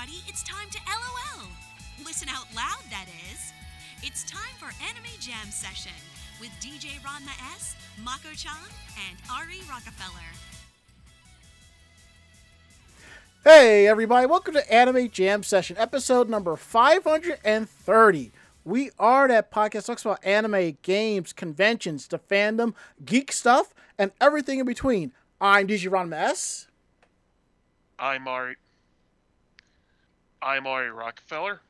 everybody. It's time to LOL. Listen out loud, that is. It's time for Anime Jam Session with DJ Ranma S, Mako chan, and Ari Rockefeller. Hey, everybody, welcome to Anime Jam Session, episode number 530. We are that podcast that talks about anime, games, conventions, the fandom, geek stuff, and everything in between. I'm DJ Ron Ranma S. I'm Ari. I'm Ari Rockefeller.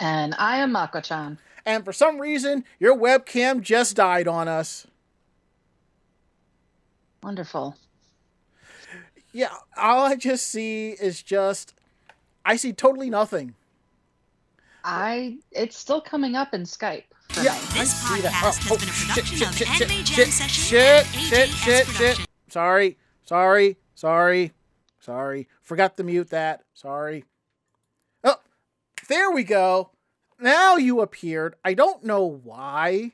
And I am Mako-chan. And for some reason, your webcam just died on us. Wonderful. Yeah, all I just see is just I see totally nothing. I it's still coming up in Skype. Yeah, me. I This see that. podcast Oh, has oh, been a oh, production shit, of shit, Anime shit, Jam shit, Session shit, and shit, AJS shit, shit. Production. Sorry, sorry, sorry, sorry. Forgot to mute that. Sorry. Oh, there we go. Now you appeared. I don't know why.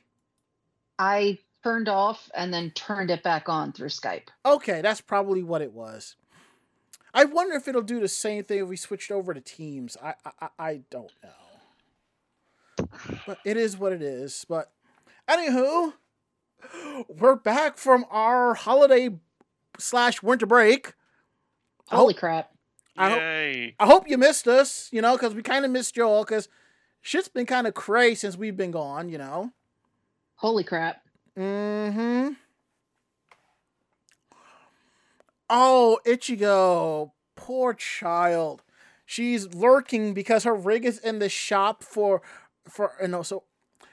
I turned off and then turned it back on through Skype. Okay, that's probably what it was. I wonder if it'll do the same thing if we switched over to Teams. I I, I- don't know. But it is what it is. But anywho, we're back from our holiday slash winter break. Holy hope, crap. I hope- I hope you missed us, you know, because we kind of missed y'all because shit's been kind of crazy since we've been gone, you know. Holy crap. Mm-hmm. Oh, Ichigo. Poor child. She's lurking because her rig is in the shop for for you know, so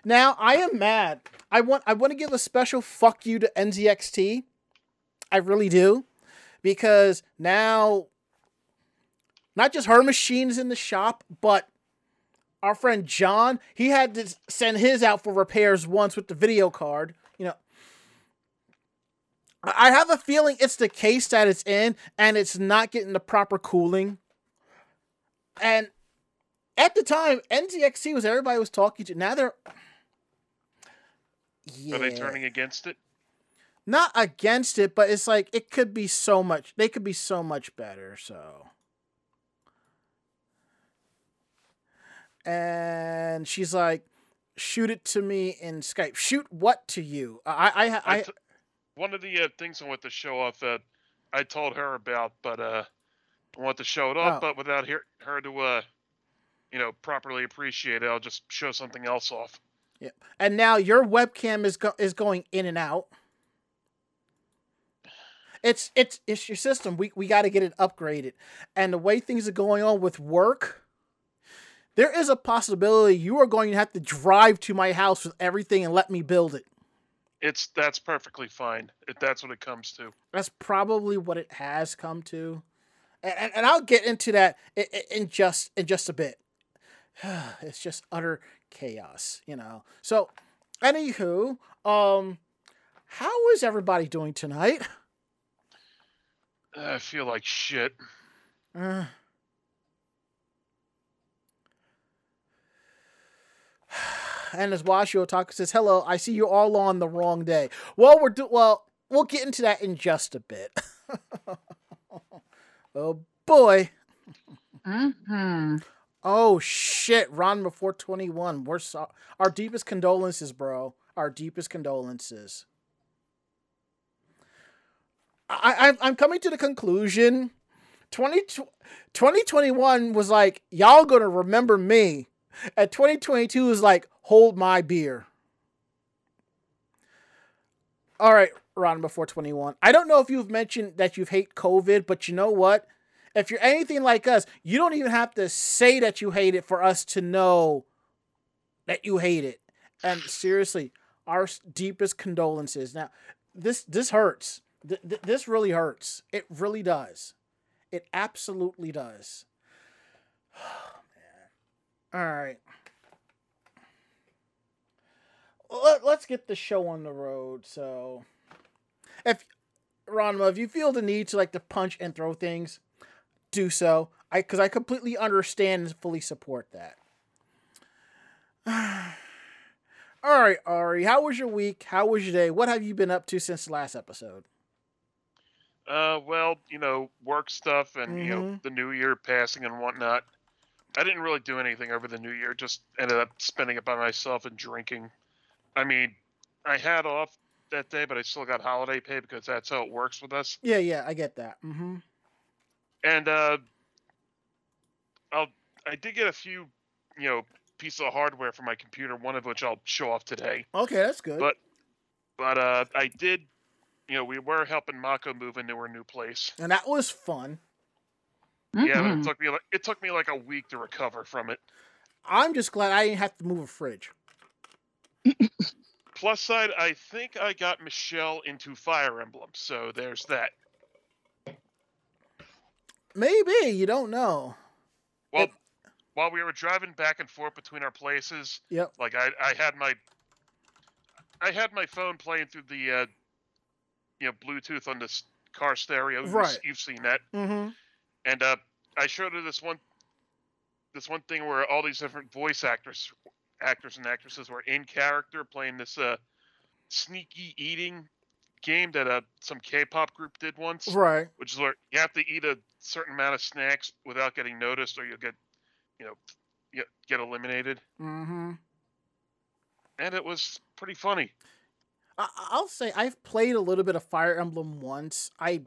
now I am mad. I want I want to give a special fuck you to NZXT. I really do. Because now not just her machines in the shop, but our friend John, he had to send his out for repairs once with the video card. You know, I have a feeling it's the case that it's in and it's not getting the proper cooling. And at the time, NZXT was everybody was talking to. Now they're. Yeah. Are they turning against it? Not against it, but it's like it could be so much. They could be so much better. So. And she's like, "Shoot it to me in Skype. Shoot what to you? I, I, I, I t- one of the uh, things I want to show off that I told her about, but uh, I want to show it off, Oh. but without her, her to, uh, you know, properly appreciate it, I'll just show something else off. Yeah. And now your webcam is go- is going in and out. It's it's it's your system. We we got to get it upgraded. And the way things are going on with work, there is a possibility you are going to have to drive to my house with everything and let me build it. It's that's perfectly fine if that's what it comes to. That's probably what it has come to. And, and, and I'll get into that in, in just in just a bit. It's just utter chaos, you know. So, anywho, um, how is everybody doing tonight? I feel like shit. Uh, and as Washio Otaku says, "Hello, I see you all on the wrong day." Well, we're do- well, we'll get into that in just a bit. oh boy. hmm Oh shit, Ron before 21. We're so- our deepest condolences, bro. Our deepest condolences. I, I I'm coming to the conclusion 20, 2021 was like y'all gonna remember me. And 2022 is like hold my beer. All right, Ron before 21. I don't know if you've mentioned that you hate COVID, but you know what? If you're anything like us, you don't even have to say that you hate it for us to know that you hate it. And seriously, our deepest condolences. Now, this this hurts. Th- th- this really hurts. It really does. It absolutely does. All right. Let, let's get the show on the road. So, if Ronma, if you feel the need to like to punch and throw things, do so. I because I completely understand and fully support that. All right, Ari, how was your week? How was your day? What have you been up to since the last episode? Uh, well, you know, work stuff and you know Mhm. the New Year passing and whatnot. I didn't really do anything over the New Year. Just ended up spending it by myself and drinking. I mean, I had off that day, but I still got holiday pay because that's how it works with us. Yeah, yeah, I get that. Mm-hmm. And uh, I'll I did get a few, you know, pieces of hardware for my computer. One of which I'll show off today. Okay, that's good. But But uh, I did, you know, we were helping Mako move into her new place. and that was fun. Yeah, but Mhm. it took me like it took me like a week to recover from it. I'm just glad I didn't have to move a fridge. Plus side, I think I got Michelle into Fire Emblem, so there's that. Maybe you don't know. Well, It- while we were driving back and forth between our places, Yep. like I, I had my, I had my phone playing through the, uh, you know, Bluetooth on this car stereo. You've- Right. You've seen that, Mm-hmm. And uh, I showed her this one, this one thing where all these different voice actors, actors and actresses were in character playing this uh, sneaky eating game that uh, some K-pop group did once. Right. which is where you have to eat a certain amount of snacks without getting noticed, or you'll get, you know, get get eliminated. Mm-hmm. And it was pretty funny. I- I'll say I've played a little bit of Fire Emblem once. I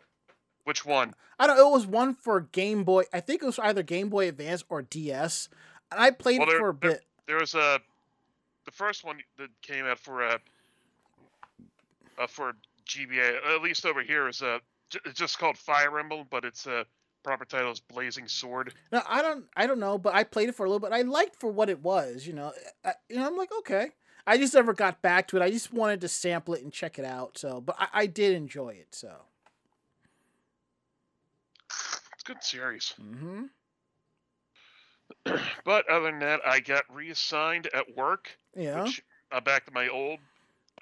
Which one? I don't. It was one for Game Boy. I think it was either Game Boy Advance or DS, and I played Well, it for a there- bit. There was a, the first one that came out for a, uh for GBA. At least over here is a. It's just called Fire Emblem, but its uh, proper title is Blazing Sword. No, I don't. I don't know, but I played it for a little bit. I liked for what it was. You know, I, you know, I'm like, okay. I just never got back to it. I just wanted to sample it and check it out. So, but I, I did enjoy it. So, It's good series. mm-hmm. But other than that, I got reassigned at work. yeah, which uh, back to my old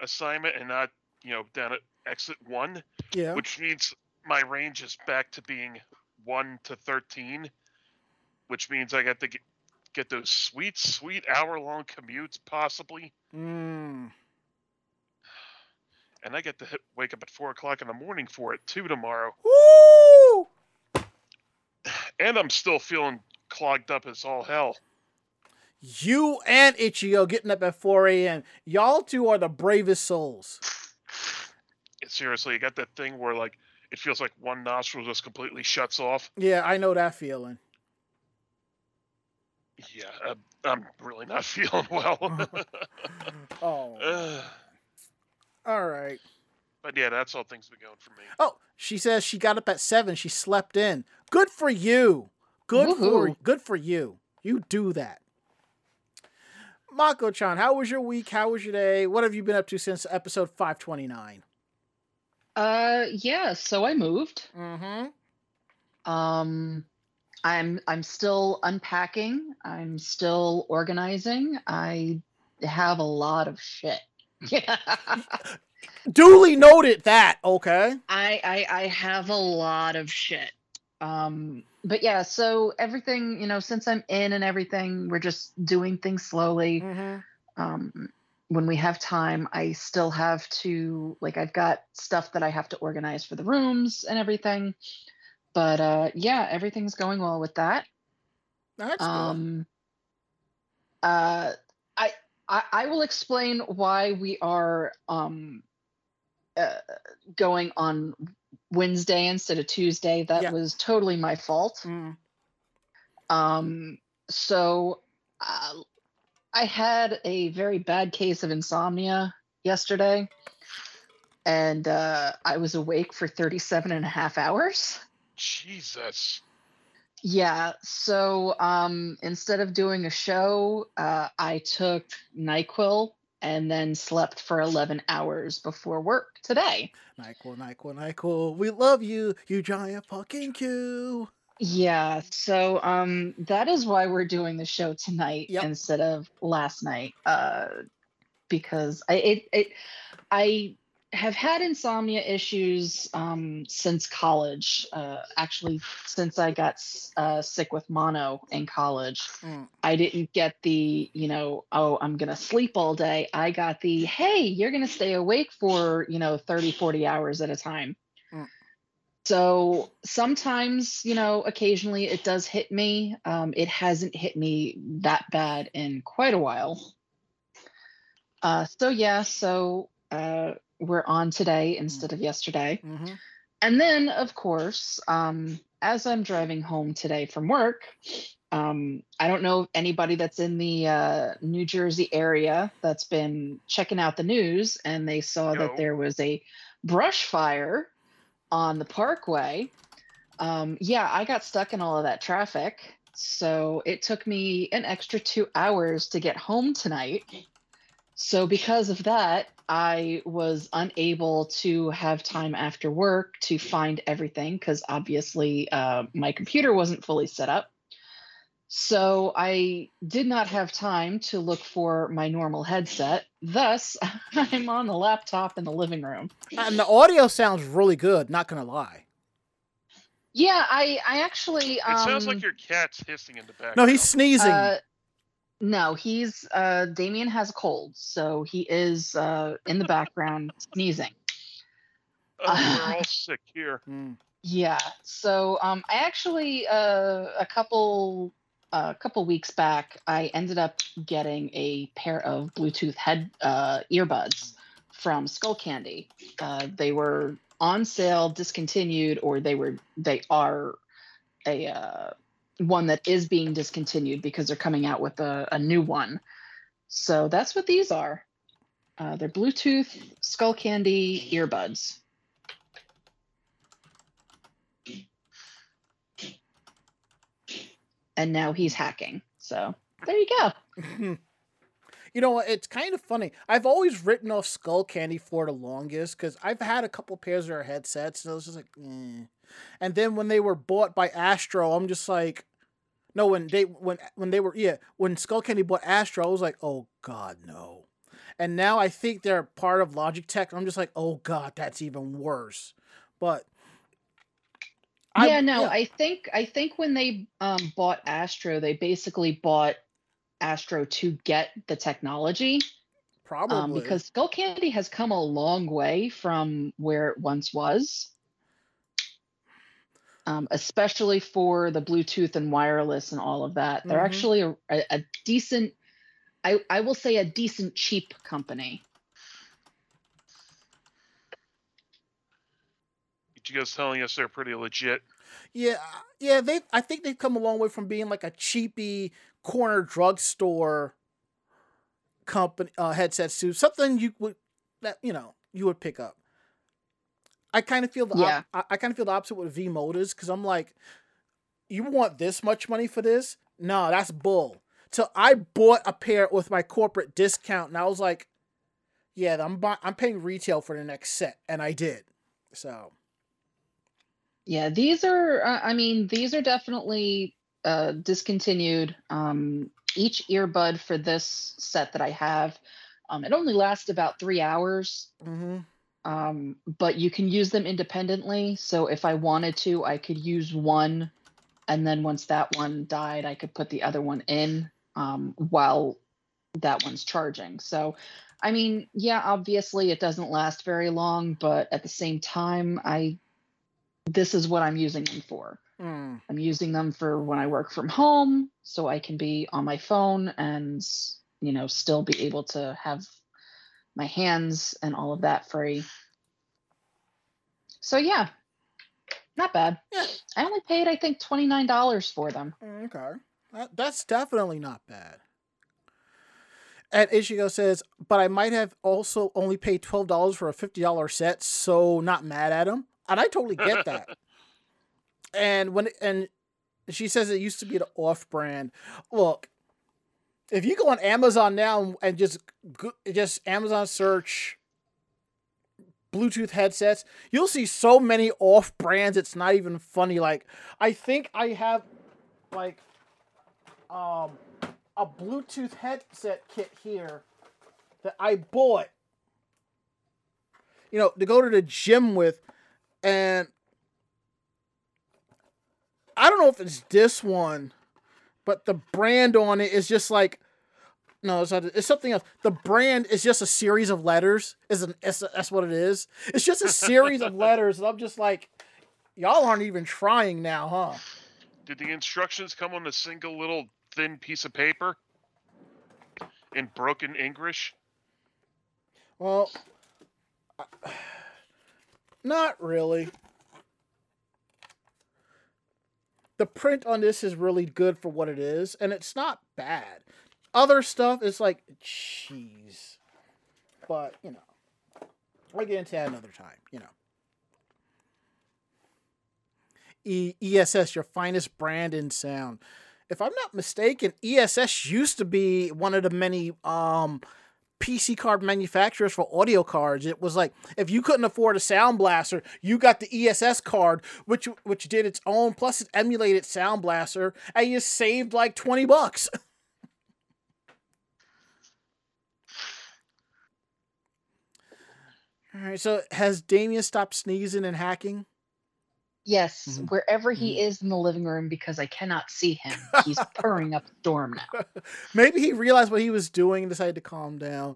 assignment and not you know down at exit one, yeah. which means my range is back to being one to thirteen, which means I got to get get those sweet sweet hour long commutes possibly, Mm. and I get to hit, wake up at four o'clock in the morning for it too tomorrow, Woo! And I'm still feeling clogged up as all hell. You and Ichigo getting up at 4 a.m. Y'all two are the bravest souls. Seriously, you got that thing where like it feels like one nostril just completely shuts off. Yeah, I know that feeling. Yeah, I'm really not feeling well. Oh, all right. But yeah, that's all things been going for me. Oh, she says she got up at seven. She slept in. Good for you. Good for good for you. You do that. Mako-chan, how was your week? How was your day? What have you been up to since episode five twenty nine? Uh, yeah. So I moved. Mm-hmm. Um, I'm I'm still unpacking. I'm still organizing. I have a lot of shit. Yeah. Duly noted that. Okay. I, I I have a lot of shit. Um, but yeah, so everything, you know, since I'm in and everything, we're just doing things slowly. Mm-hmm. Um, when we have time, I still have to like I've got stuff that I have to organize for the rooms and everything. But uh yeah, everything's going well with that. That's. Um uh I, I I will explain why we are um uh, going on Wednesday instead of Tuesday. That Yeah. was totally my fault. Mm. Um, so uh, I had a very bad case of insomnia yesterday, and uh, I was awake for 37 and a half hours. Jesus. Yeah, so um, instead of doing a show, uh, I took NyQuil and then slept for 11 hours before work today. Nyquil, Nyquil, Nyquil. We love you, you giant fucking Q. Yeah, so um that is why we're doing the show tonight Yep. instead of last night. Uh because I it, it I have had insomnia issues um since college. Uh actually since I got uh sick with mono in college. Mm. I didn't get the, you know, oh, I'm going to sleep all day. I got the hey, you're going to stay awake for, you know, 30 40 hours at a time. Mm. So sometimes, you know, occasionally it does hit me. Um, it hasn't hit me that bad in quite a while. Uh, so yeah, so uh, we're on today instead of yesterday. Mm-hmm. And then, of course, um, as I'm driving home today from work, um, I don't know anybody that's in the uh, New Jersey area that's been checking out the news and they saw No. that there was a brush fire on the parkway. Um, yeah, I got stuck in all of that traffic. So it took me an extra two hours to get home tonight. So, because of that, I was unable to have time after work to find everything because obviously uh, my computer wasn't fully set up. So, I did not have time to look for my normal headset. Thus, I'm on the laptop in the living room. And the audio sounds really good. Not gonna lie. Yeah, I, I actually. It sounds um, like your cat's hissing in the background. No, he's sneezing. Uh, no, he's uh Damien has a cold, so he is uh in the background sneezing. Oh, we're all sick here. Mm. Yeah. So um I actually uh a couple a couple weeks back I ended up getting a pair of Bluetooth head uh earbuds from Skullcandy. Uh they were on sale, discontinued, or they were they are a uh one that is being discontinued because they're coming out with a, a new one. So that's what these are. Uh, they're Bluetooth Skullcandy earbuds. And now he's hacking. So there you go. you know? It's kind of funny. I've always written off Skullcandy for the longest because I've had a couple pairs of their headsets, and I was just like, eh. and then when they were bought by Astro, I'm just like, no, when they when when they were yeah when Skullcandy bought Astro, I was like, oh god no, and now I think they're part of Logitech. I'm just like, oh god, that's even worse. But I- yeah, no, I think I think when they um, bought Astro, they basically bought Astro to get the technology. probably um, because Skullcandy has come a long way from where it once was. Um, especially for the Bluetooth and wireless and all of that. They're Mhm. actually a, a, a decent, I, I will say a decent cheap company. You guys telling us they're pretty legit. Yeah, yeah, they. I think they've come a long way from being like a cheapy corner drugstore company uh, headsets to something you would that you know you would pick up. I kind of feel the op- Yeah. I, I kind of feel the opposite with V-Moda because I'm like, you want this much money for this? No, that's bull. So I bought a pair with my corporate discount, and I was like, yeah, I'm buy- I'm paying retail for the next set, and I did. So Yeah, these are, uh, I mean, these are definitely uh, discontinued. Um, each earbud for this set that I have, um, it only lasts about three hours. hmm um, but you can use them independently. So if I wanted to, I could use one, and then once that one died, I could put the other one in um, while that one's charging. So, I mean, yeah, obviously it doesn't last very long, but at the same time, I this is what I'm using them for. Mm. I'm using them for when I work from home, so I can be on my phone and you know still be able to have my hands and all of that free. So yeah, not bad. Yeah. I only paid I think twenty nine dollars for them. Okay. That, that's definitely not bad. And Ichigo says, but I might have also only paid $12 for a $50 set, so not mad at him. And I totally get that. and when and she says it used to be the off brand. Look, if you go on Amazon now and just just Amazon search Bluetooth headsets, you'll see so many off brands. It's not even funny. Like I think I have like um a Bluetooth headset kit here that I bought. You know, to go to the gym with and I don't know if it's this one, but the brand on it is just like no, it's not. It's something else. The brand is just a series of letters. Is an it's, that's what it is. It's just a series of letters, and I'm just like, y'all aren't even trying now, huh? Did the instructions come on a single little thin piece of paper in broken English? Well, I- not really. The print on this is really good for what it is, and it's not bad. Other stuff is like cheese, but you know, we'll get into that another time. You know, e- ESS, your finest brand in sound. If I'm not mistaken, ESS used to be one of the many um, PC card manufacturers for audio cards. It was like if you couldn't afford a Sound Blaster, you got the ESS card, which which did its own plus it emulated Sound Blaster, and you saved like twenty bucks. All right, so has Damien stopped sneezing and hacking? Yes, Mhm. wherever he is in the living room because I cannot see him. He's purring up a storm now. Maybe he realized what he was doing and decided to calm down.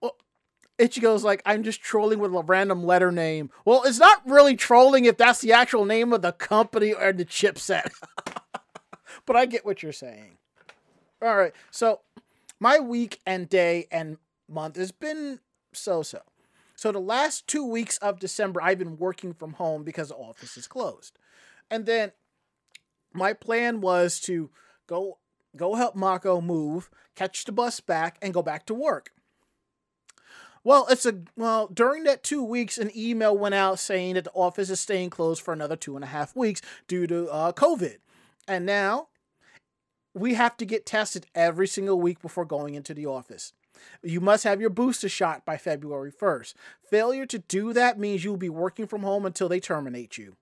Well, Ichigo's like, I'm just trolling with a random letter name. Well, it's not really trolling if that's the actual name of the company or the chipset. but I get what you're saying. All right, so my week and day and month has been so so. So the last two weeks of December, I've been working from home because the office is closed. And then my plan was to go go help Mako move, catch the bus back, and go back to work. Well, it's a well during that two weeks, an email went out saying that the office is staying closed for another two and a half weeks due to uh, COVID, and now we have to get tested every single week before going into the office. You must have your booster shot by February 1st. Failure to do that means you will be working from home until they terminate you.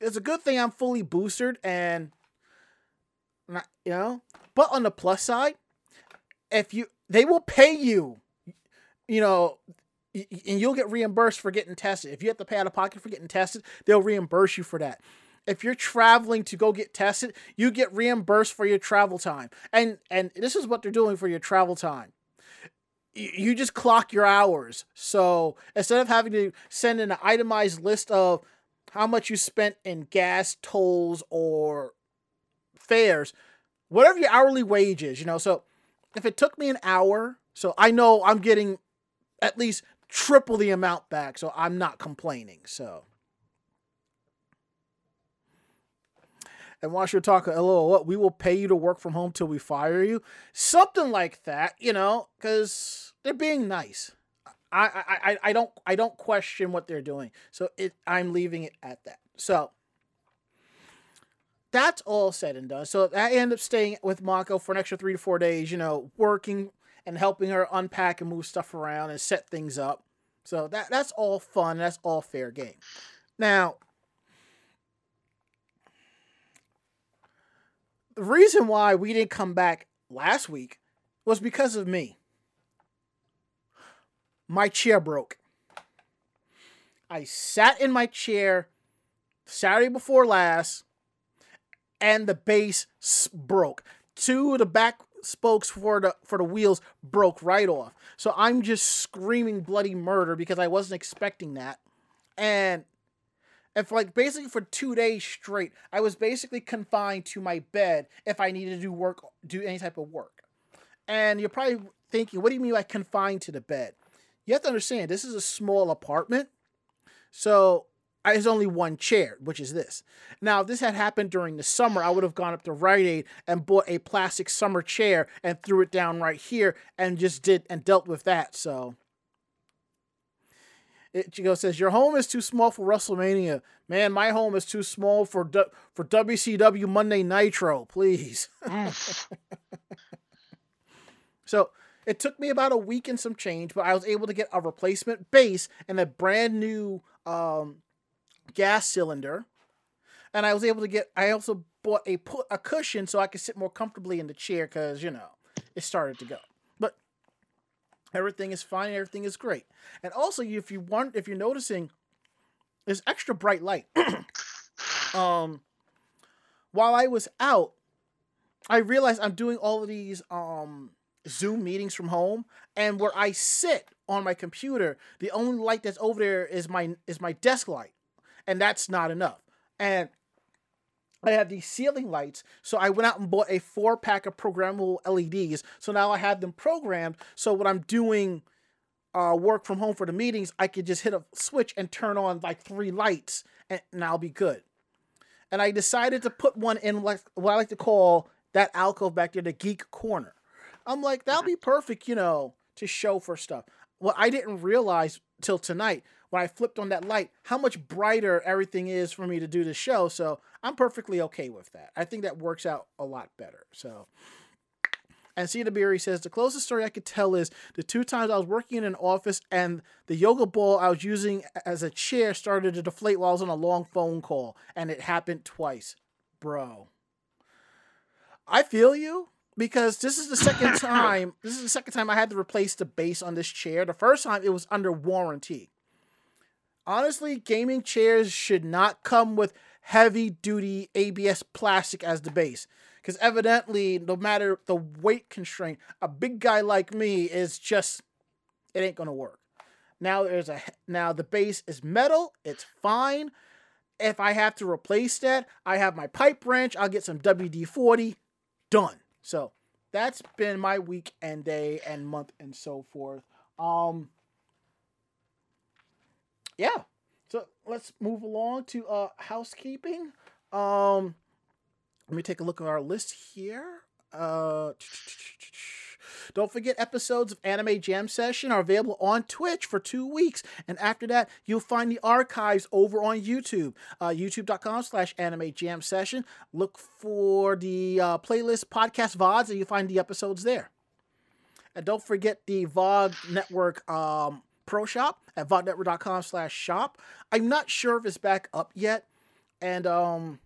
It's a good thing I'm fully boosted and not, you know, but on the plus side, if you they will pay you, you know, and you'll get reimbursed for getting tested. If you have to pay out of pocket for getting tested, they'll reimburse you for that. If you're traveling to go get tested, you get reimbursed for your travel time. And and this is what they're doing for your travel time. You just clock your hours. So instead of having to send in an itemized list of how much you spent in gas, tolls, or fares, whatever your hourly wage is, you know. So if it took me an hour, so I know I'm getting at least triple the amount back, so I'm not complaining. So. And while you're talking a little, what we will pay you to work from home till we fire you, something like that, you know, because they're being nice. I, I, I, I don't I don't question what they're doing. So it I'm leaving it at that. So that's all said and done. So I end up staying with Mako for an extra three to four days, you know, working and helping her unpack and move stuff around and set things up. So that that's all fun. That's all fair game. Now, the reason why we didn't come back last week was because of me. My chair broke. I sat in my chair Saturday before last, and the base broke. Two of the back spokes for the for the wheels broke right off. So I'm just screaming bloody murder because I wasn't expecting that. And and for like basically for two days straight, I was basically confined to my bed if I needed to do work, do any type of work. And you're probably thinking, what do you mean by confined to the bed? You have to understand, this is a small apartment. So there's only one chair, which is this. Now, if this had happened during the summer, I would have gone up to Rite Aid and bought a plastic summer chair and threw it down right here and just did and dealt with that. So Ichigo says, Your home is too small for WrestleMania. Man, my home is too small for du- for WCW Monday Nitro, please. So it took me about a week and some change, but I was able to get a replacement base and a brand new um, gas cylinder. And I was able to get. I also bought a put a cushion so I could sit more comfortably in the chair because you know it started to go. Everything is fine. Everything is great. And also, if you want, if you're noticing, there's extra bright light. um, while I was out, I realized I'm doing all of these um Zoom meetings from home, and where I sit on my computer, the only light that's over there is my is my desk light, and that's not enough. And I have these ceiling lights, so I went out and bought a four pack of programmable LEDs. So now I have them programmed. So when I'm doing uh, work from home for the meetings, I could just hit a switch and turn on like three lights, and, and I'll be good. And I decided to put one in like what I like to call that alcove back there, the geek corner. I'm like, that'll be perfect, you know, to show for stuff. What I didn't realize till tonight when I flipped on that light, how much brighter everything is for me to do the show. So I'm perfectly okay with that. I think that works out a lot better. So. And Cedar Beery says the closest story I could tell is the two times I was working in an office and the yoga ball I was using as a chair started to deflate while I was on a long phone call, and it happened twice, bro. I feel you because this is the second time. this is the second time I had to replace the base on this chair. The first time it was under warranty. Honestly, gaming chairs should not come with heavy duty ABS plastic as the base. Because evidently, no matter the weight constraint, a big guy like me is just it ain't gonna work. Now there's a now the base is metal, it's fine. If I have to replace that, I have my pipe wrench, I'll get some WD 40, done. So that's been my week and day and month and so forth. Um yeah. So let's move along to uh housekeeping. Um let me take a look at our list here. Uh, don't forget, episodes of Anime Jam Session are available on Twitch for two weeks. And after that, you'll find the archives over on YouTube. Uh, YouTube.com slash Anime Jam Session. Look for the uh, playlist podcast VODs and you'll find the episodes there. And don't forget the VOD Network um, Pro Shop at VODnetwork.com slash shop. I'm not sure if it's back up yet. And um,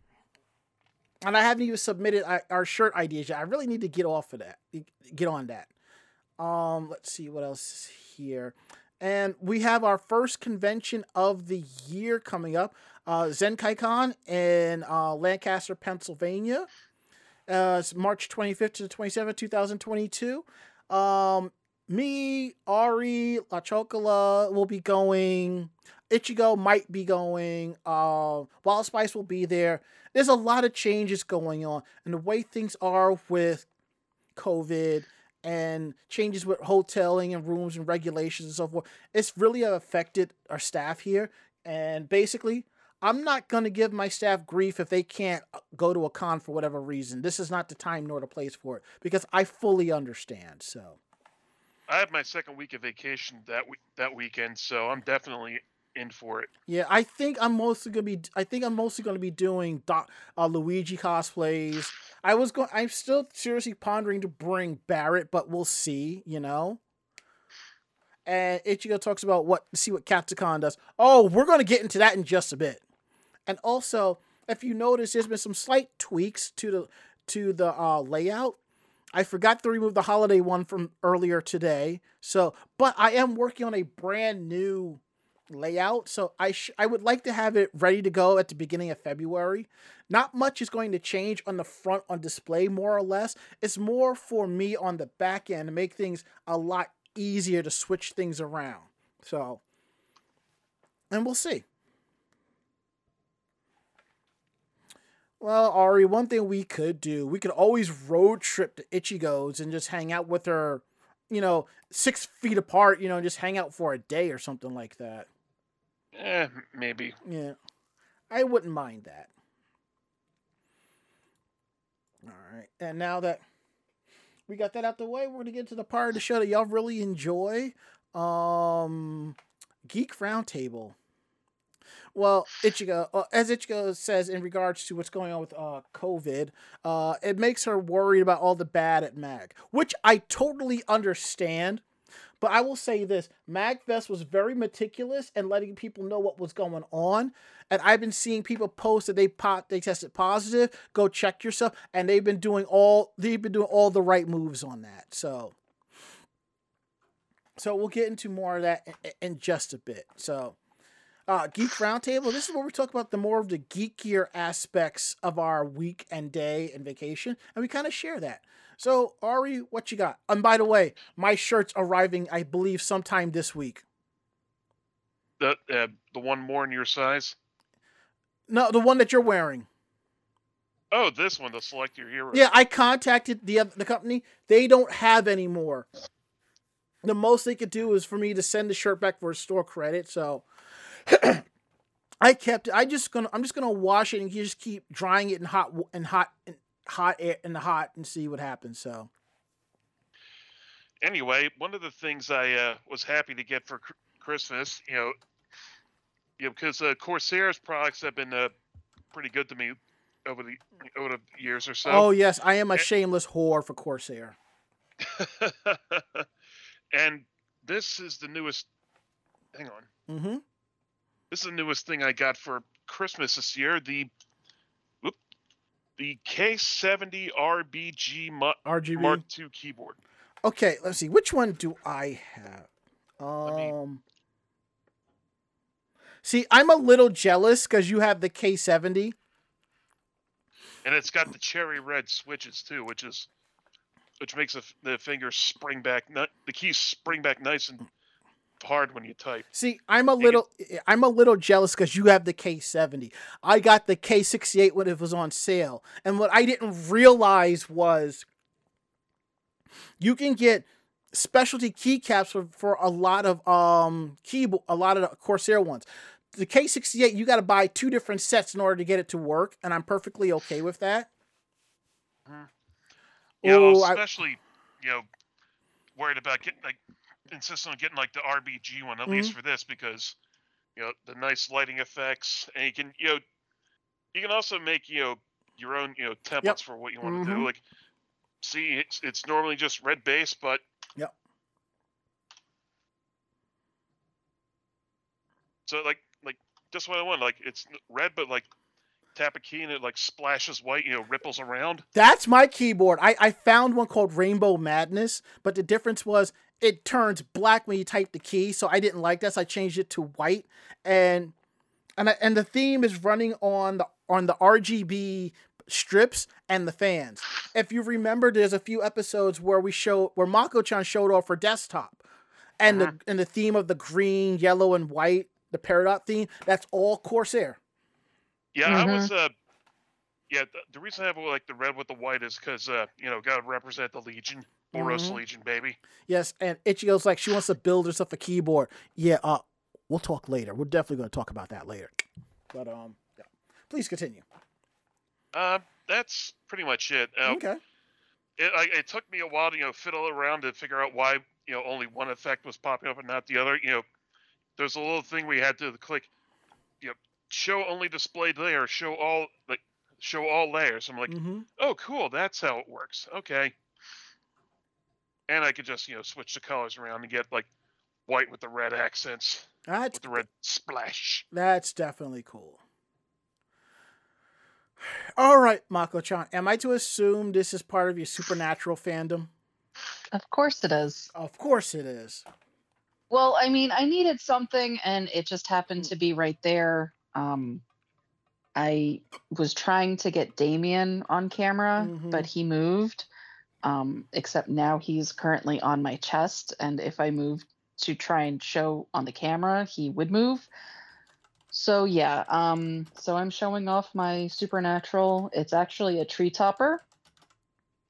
and I haven't even submitted our shirt ideas yet. I really need to get off of that, get on that. Um, let's see what else is here. And we have our first convention of the year coming up, uh, ZenkaiCon in uh, Lancaster, Pennsylvania. Uh, it's March 25th to the 27th, 2022. Um, me, Ari, La Chocola will be going. Ichigo might be going. Uh, Wild Spice will be there. There's a lot of changes going on, and the way things are with COVID and changes with hoteling and rooms and regulations and so forth, it's really affected our staff here. And basically, I'm not going to give my staff grief if they can't uh, go to a con for whatever reason. This is not the time nor the place for it because I fully understand. So. I have my second week of vacation that that weekend, so I'm definitely in for it. Yeah, I think I'm mostly gonna be. I think I'm mostly gonna be doing Doc, uh, Luigi cosplays. I was going. I'm still seriously pondering to bring Barrett, but we'll see. You know. And Ichigo talks about what see what Katsucon does. Oh, we're gonna get into that in just a bit. And also, if you notice, there's been some slight tweaks to the to the uh, layout. I forgot to remove the holiday one from earlier today. So, but I am working on a brand new layout. So I sh- I would like to have it ready to go at the beginning of February. Not much is going to change on the front on display, more or less. It's more for me on the back end to make things a lot easier to switch things around. So, and we'll see. Well, Ari, one thing we could do, we could always road trip to Ichigo's and just hang out with her, you know, six feet apart, you know, just hang out for a day or something like that. Eh, maybe. Yeah. I wouldn't mind that. All right. And now that we got that out the way, we're going to get to the part of the show that y'all really enjoy. Um Geek Roundtable. Well, Ichigo, uh, as Ichigo says in regards to what's going on with uh, COVID, uh, it makes her worried about all the bad at MAG, which I totally understand. But I will say this MagFest was very meticulous and letting people know what was going on. And I've been seeing people post that they pot they tested positive. Go check yourself. And they've been doing all they've been doing all the right moves on that. So so we'll get into more of that in, in just a bit. So uh, Geek Roundtable. This is where we talk about the more of the geekier aspects of our week and day and vacation, and we kind of share that. So, Ari, what you got? And by the way, my shirt's arriving, I believe, sometime this week. The uh, the one more in your size. No, the one that you're wearing. Oh, this one, the select your hero. Yeah, I contacted the the company. They don't have any more. The most they could do is for me to send the shirt back for a store credit. So I kept it. I just gonna I'm just gonna wash it and just keep drying it in hot in hot in hot air in the hot and see what happens. So Anyway, one of the things I uh, was happy to get for cr- Christmas, you know, you know, because uh, Corsair's products have been uh, pretty good to me over the over the years or so. oh yes, I am a Eh. shameless whore for Corsair. and this is the newest. Hang on. Mm-hmm. This is the newest thing I got for Christmas this year. The whoop, the K70 RBG RGB. Mark II keyboard. Okay, let's see. Which one do I have? me- Um. See, I'm a little jealous because you have the K70. and it's got the cherry red switches too, which is which makes the, the fingers spring back. The keys spring back nice and hard when you type. See, I'm a little, I'm a little jealous because you have the K70. I got the K68 when it was on sale, and what I didn't realize was you can get specialty keycaps for, for a lot of um keyboard, a lot of the Corsair ones. The K68, you got to buy two different sets in order to get it to work, and I'm perfectly okay with that. Yeah, know, Oh, I- especially you know worried about getting like insisting on getting like the RBG one at least Mm-hmm. for this because you know the nice lighting effects and you can you know you can also make you know your own you know templates for what you want to Mhm. do like see it's it's normally just red base but yeah. so like like just what I want like it's red but like tap a key and it like splashes white you know ripples around That's my keyboard. I, I found one called Rainbow Madness, but the difference was it turns black when you type the key, so I didn't like that, so I changed it to white. And and I, and the theme is running on the on the RGB strips and the fans. If you remember, there's a few episodes where we show where Mako-chan showed off her desktop, and the and the theme of the green, yellow, and white, the Peridot theme. That's all Corsair. Yeah, I Mm-hmm. was. Uh, yeah, the, the reason I have like the red with the white is because uh, you know, gotta represent the Legion, Boros Mhm. Legion, baby. Yes, and Ichigo's like she wants to build herself a keyboard. Yeah, uh, we'll talk later. We're definitely going to talk about that later. But um, yeah. Please continue. Uh, that's pretty much it. Uh, okay. it, I, it took me a while to you know fiddle around to figure out why you know only one effect was popping up and not the other. You know, there's a little thing we had to click. You know, show only displayed layer, show all like show all layers. I'm like, hmm oh, cool, that's how it works. Okay. And I could just you know switch the colors around and get like white with the red accents, That's with the red splash. that's definitely cool. All right, Mako-chan. Am I to assume this is part of your supernatural fandom? Of course it is. Of course it is. Well, I mean, I needed something and it just happened to be right there. Um I was trying to get Damien on camera, Mhm. but he moved. Um, except now he's currently on my chest, and if I move to try and show on the camera, he would move. So yeah, um, so I'm showing off my supernatural. It's actually a tree topper.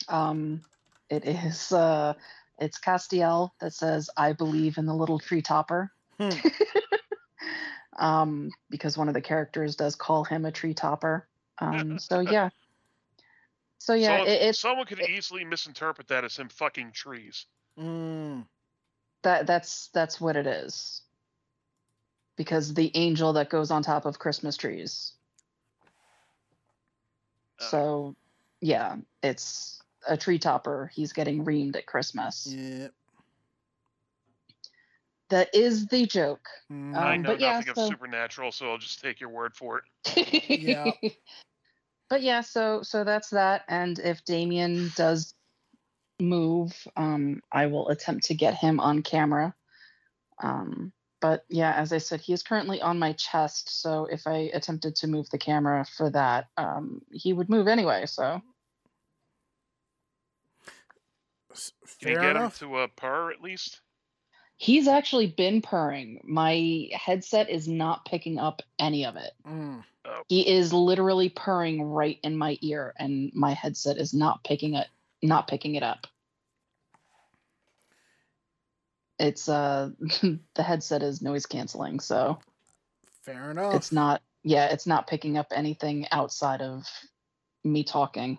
Um, it is uh it's Castiel that says, I believe in the little tree topper. Hmm. um, because one of the characters does call him a tree topper. Um, so yeah. So yeah, Someone, it, it's someone could it- easily misinterpret that as him fucking trees. Mm. that that's that's what it is. Because the angel that goes on top of Christmas trees. Uh, So yeah, it's a tree topper. He's getting reamed at Christmas. Yeah. That is the joke. Mm. I Um, know but yeah, nothing so- of supernatural, so I'll just take your word for it. Yeah. but yeah, so so that's that. And if Damien does move, um, I will attempt to get him on camera. Um, but yeah, as I said, he is currently on my chest. So if I attempted to move the camera for that, um, he would move anyway. So S- Can you Fair get enough. him to uh, purr at least? he's actually been purring. My headset is not picking up any of it. Mm. He is literally purring right in my ear, and my headset is not picking it not picking it up. It's uh the headset is noise canceling, so Fair enough. it's not yeah, it's not picking up anything outside of me talking.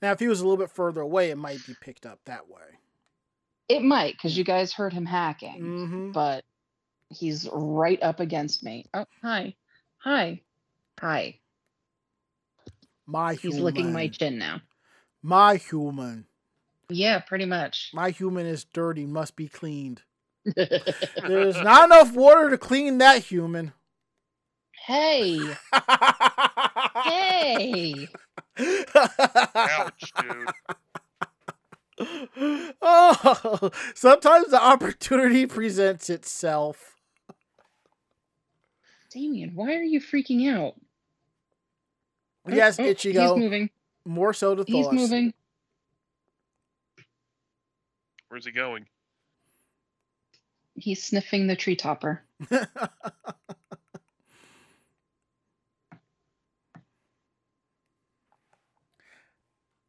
Now, if he was a little bit further away, it might be picked up that way. It might, because you guys heard him hacking, Mm-hmm. but he's right up against me. Oh, hi. Hi. Hi. My He's human. licking my chin now. My human. Yeah, pretty much. My human is dirty, must be cleaned. There's not enough water to clean that human. hey. Hey. Ouch, dude. oh, sometimes the opportunity presents itself. Damien, why are you freaking out? Yes, oh, Ichigo. He's moving. More so to He's moving. Where's he going? He's sniffing the tree topper.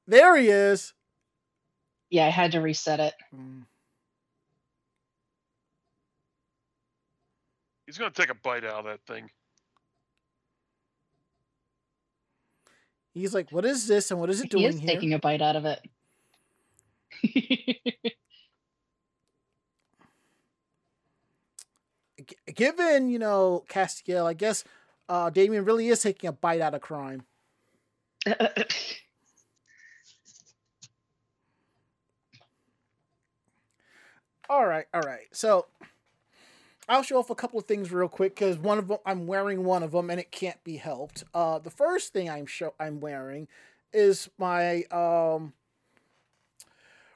there he is. Yeah, I had to reset it. Mm. He's gonna take a bite out of that thing. He's like, "What is this? And what is it He doing is here?" taking a bite out of it. G- Given you know Castiel, I guess uh, Damien really is taking a bite out of crime. All right, all right. So I'll show off a couple of things real quick because one of them I'm wearing one of them and it can't be helped. Uh, the first thing I'm show I'm wearing is my um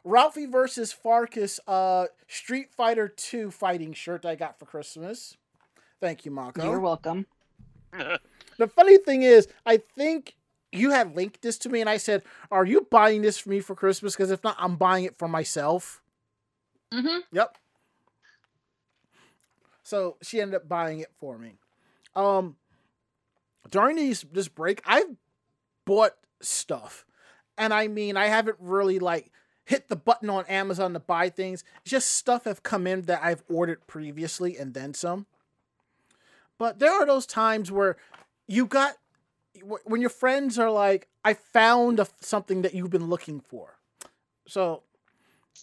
Ralphie versus Farkas uh Street Fighter 2 fighting shirt that I got for Christmas. Thank you, Mako. You're welcome. The funny thing is, I think you had linked this to me, and I said, "Are you buying this for me for Christmas? Because if not, I'm buying it for myself." Mm-hmm. Yep. So she ended up buying it for me. Um, during these this break, I've bought stuff, and I mean, I haven't really like hit the button on Amazon to buy things. Just stuff have come in that I've ordered previously and then some. But there are those times where you got when your friends are like, "I found a, something that you've been looking for." So,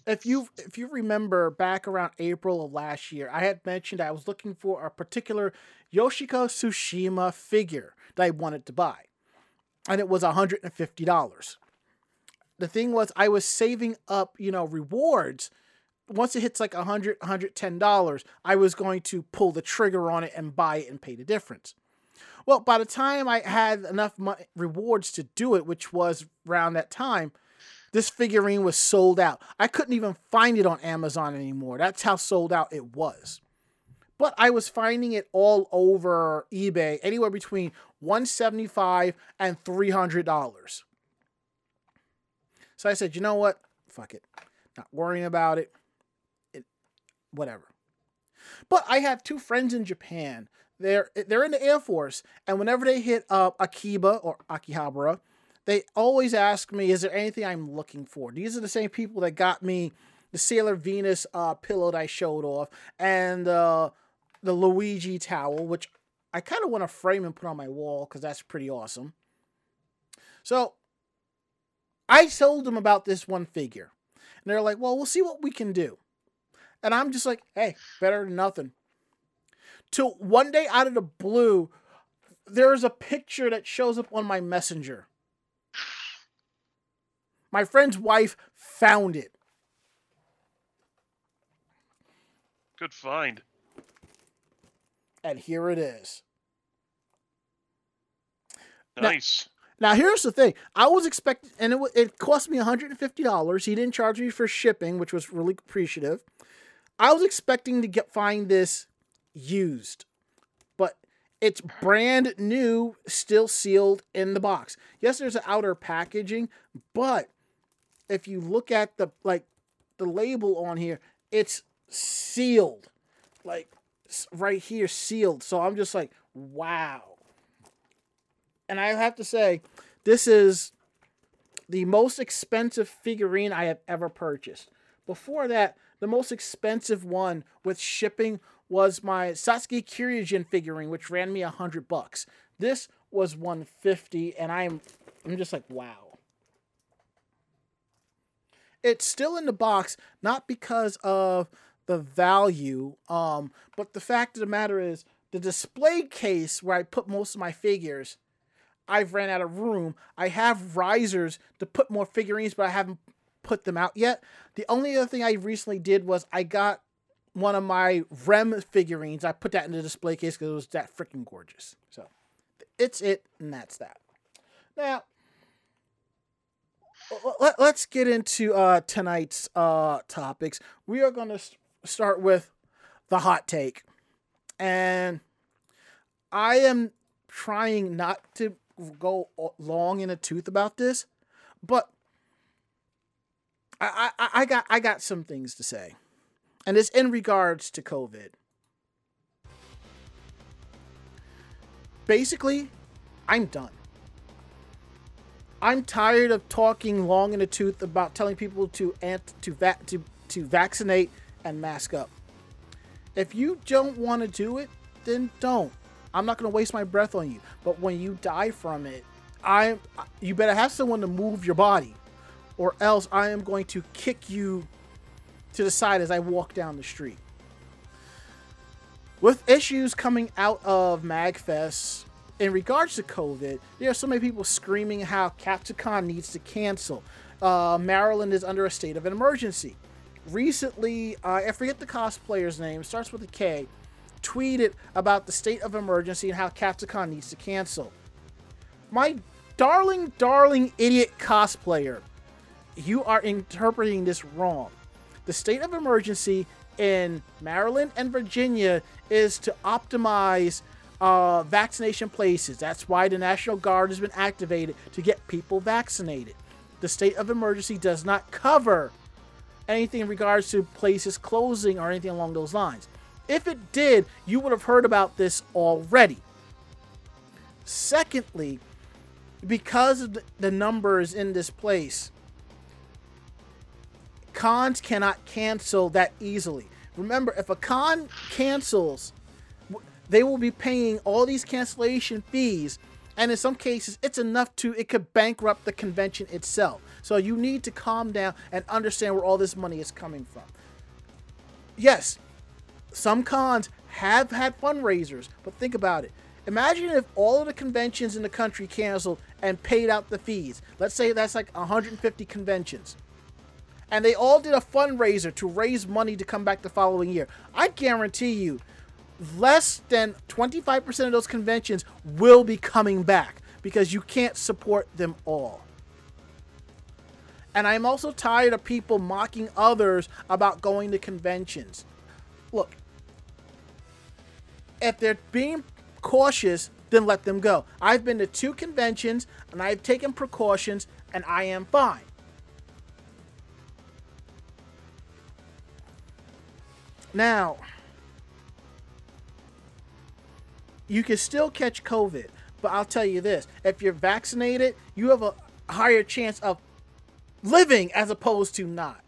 if you if you remember back around April of last year, I had mentioned I was looking for a particular Yoshiko Tsushima figure that I wanted to buy, and it was hundred and fifty dollars. The thing was, I was saving up, you know, rewards once it hits like 100 110 dollars i was going to pull the trigger on it and buy it and pay the difference well by the time i had enough rewards to do it which was around that time this figurine was sold out. I couldn't even find it on amazon anymore. That's how sold out it was. But i was finding it all over ebay anywhere between 175 and 300 dollars. So i said you know what? Fuck it. Not worrying about it. Whatever. But I have two friends in Japan. They're they're in the Air Force, and whenever they hit uh, Akiba or Akihabara, they always ask me, "Is there anything I'm looking for?" These are the same people that got me the Sailor Venus uh, pillow that I showed off, and uh, the Luigi towel, which I kind of want to frame and put on my wall because that's pretty awesome. So I told them about this one figure, and they're like, "Well, we'll see what we can do." And I'm just like, hey, better than nothing. Till one day out of the blue, there's a picture that shows up on my messenger. My friend's wife found it. Good find. And here it is. Nice. Now here's the thing. I was expecting, and it, it cost me $150. He didn't charge me for shipping, which was really appreciative. I was expecting to get find this used, but it's brand new, still sealed in the box. Yes, there's an outer packaging, but if you look at the like the label on here, it's sealed, like right here, sealed. So I'm just like, wow. And I have to say, this is the most expensive figurine I have ever purchased. Before that, the most expensive one with shipping was my Sasuke Kyryujin figurine, which ran me a hundred bucks. This was 150, and I'm I'm just like, wow. It's still in the box, not because of the value, um, but the fact of the matter is the display case where I put most of my figures, I've ran out of room. I have risers to put more figurines, but I haven't put them out yet. The only other thing I recently did was I got one of my Rem figurines. I put that in the display case because it was that freaking gorgeous. So it's it, and that's that. Now, let, us get into uh, tonight's uh, topics. We are going to start with the hot take. And I am trying not to go long in a tooth about this, but I, I, I got I got some things to say. And it's in regards to COVID. Basically, I'm done. I'm tired of talking long in the tooth about telling people to ant to va- to to vaccinate and mask up. If you don't want to do it, then don't. I'm not going to waste my breath on you. But when you die from it, I you better have someone to move your body, or else I am going to kick you to the side as I walk down the street. With issues coming out of MagFest in regards to COVID, there are so many people screaming how Katsucon needs to cancel. Uh, Maryland is under a state of an emergency. Recently, uh, I forget the cosplayer's name, starts with a K, tweeted about the state of emergency and how Katsucon needs to cancel. My darling, darling idiot cosplayer, you are interpreting this wrong. The state of emergency in Maryland and Virginia is to optimize uh, vaccination places. That's why the National Guard has been activated to get people vaccinated. The state of emergency does not cover anything in regards to places closing or anything along those lines. If it did, you would have heard about this already. Secondly, because of the numbers in this place, cons cannot cancel that easily. Remember, if a con cancels, they will be paying all these cancellation fees, and in some cases, it's enough to it could bankrupt the convention itself. So you need to calm down and understand where all this money is coming from. Yes, some cons have had fundraisers, but think about it. Imagine if all of the conventions in the country canceled and paid out the fees. Let's say that's like 150 conventions. And they all did a fundraiser to raise money to come back the following year. I guarantee you, less than 25% of those conventions will be coming back because you can't support them all. And I'm also tired of people mocking others about going to conventions. Look, if they're being cautious, then let them go. I've been to two conventions and I've taken precautions and I am fine. Now, you can still catch COVID, but I'll tell you this if you're vaccinated, you have a higher chance of living as opposed to not.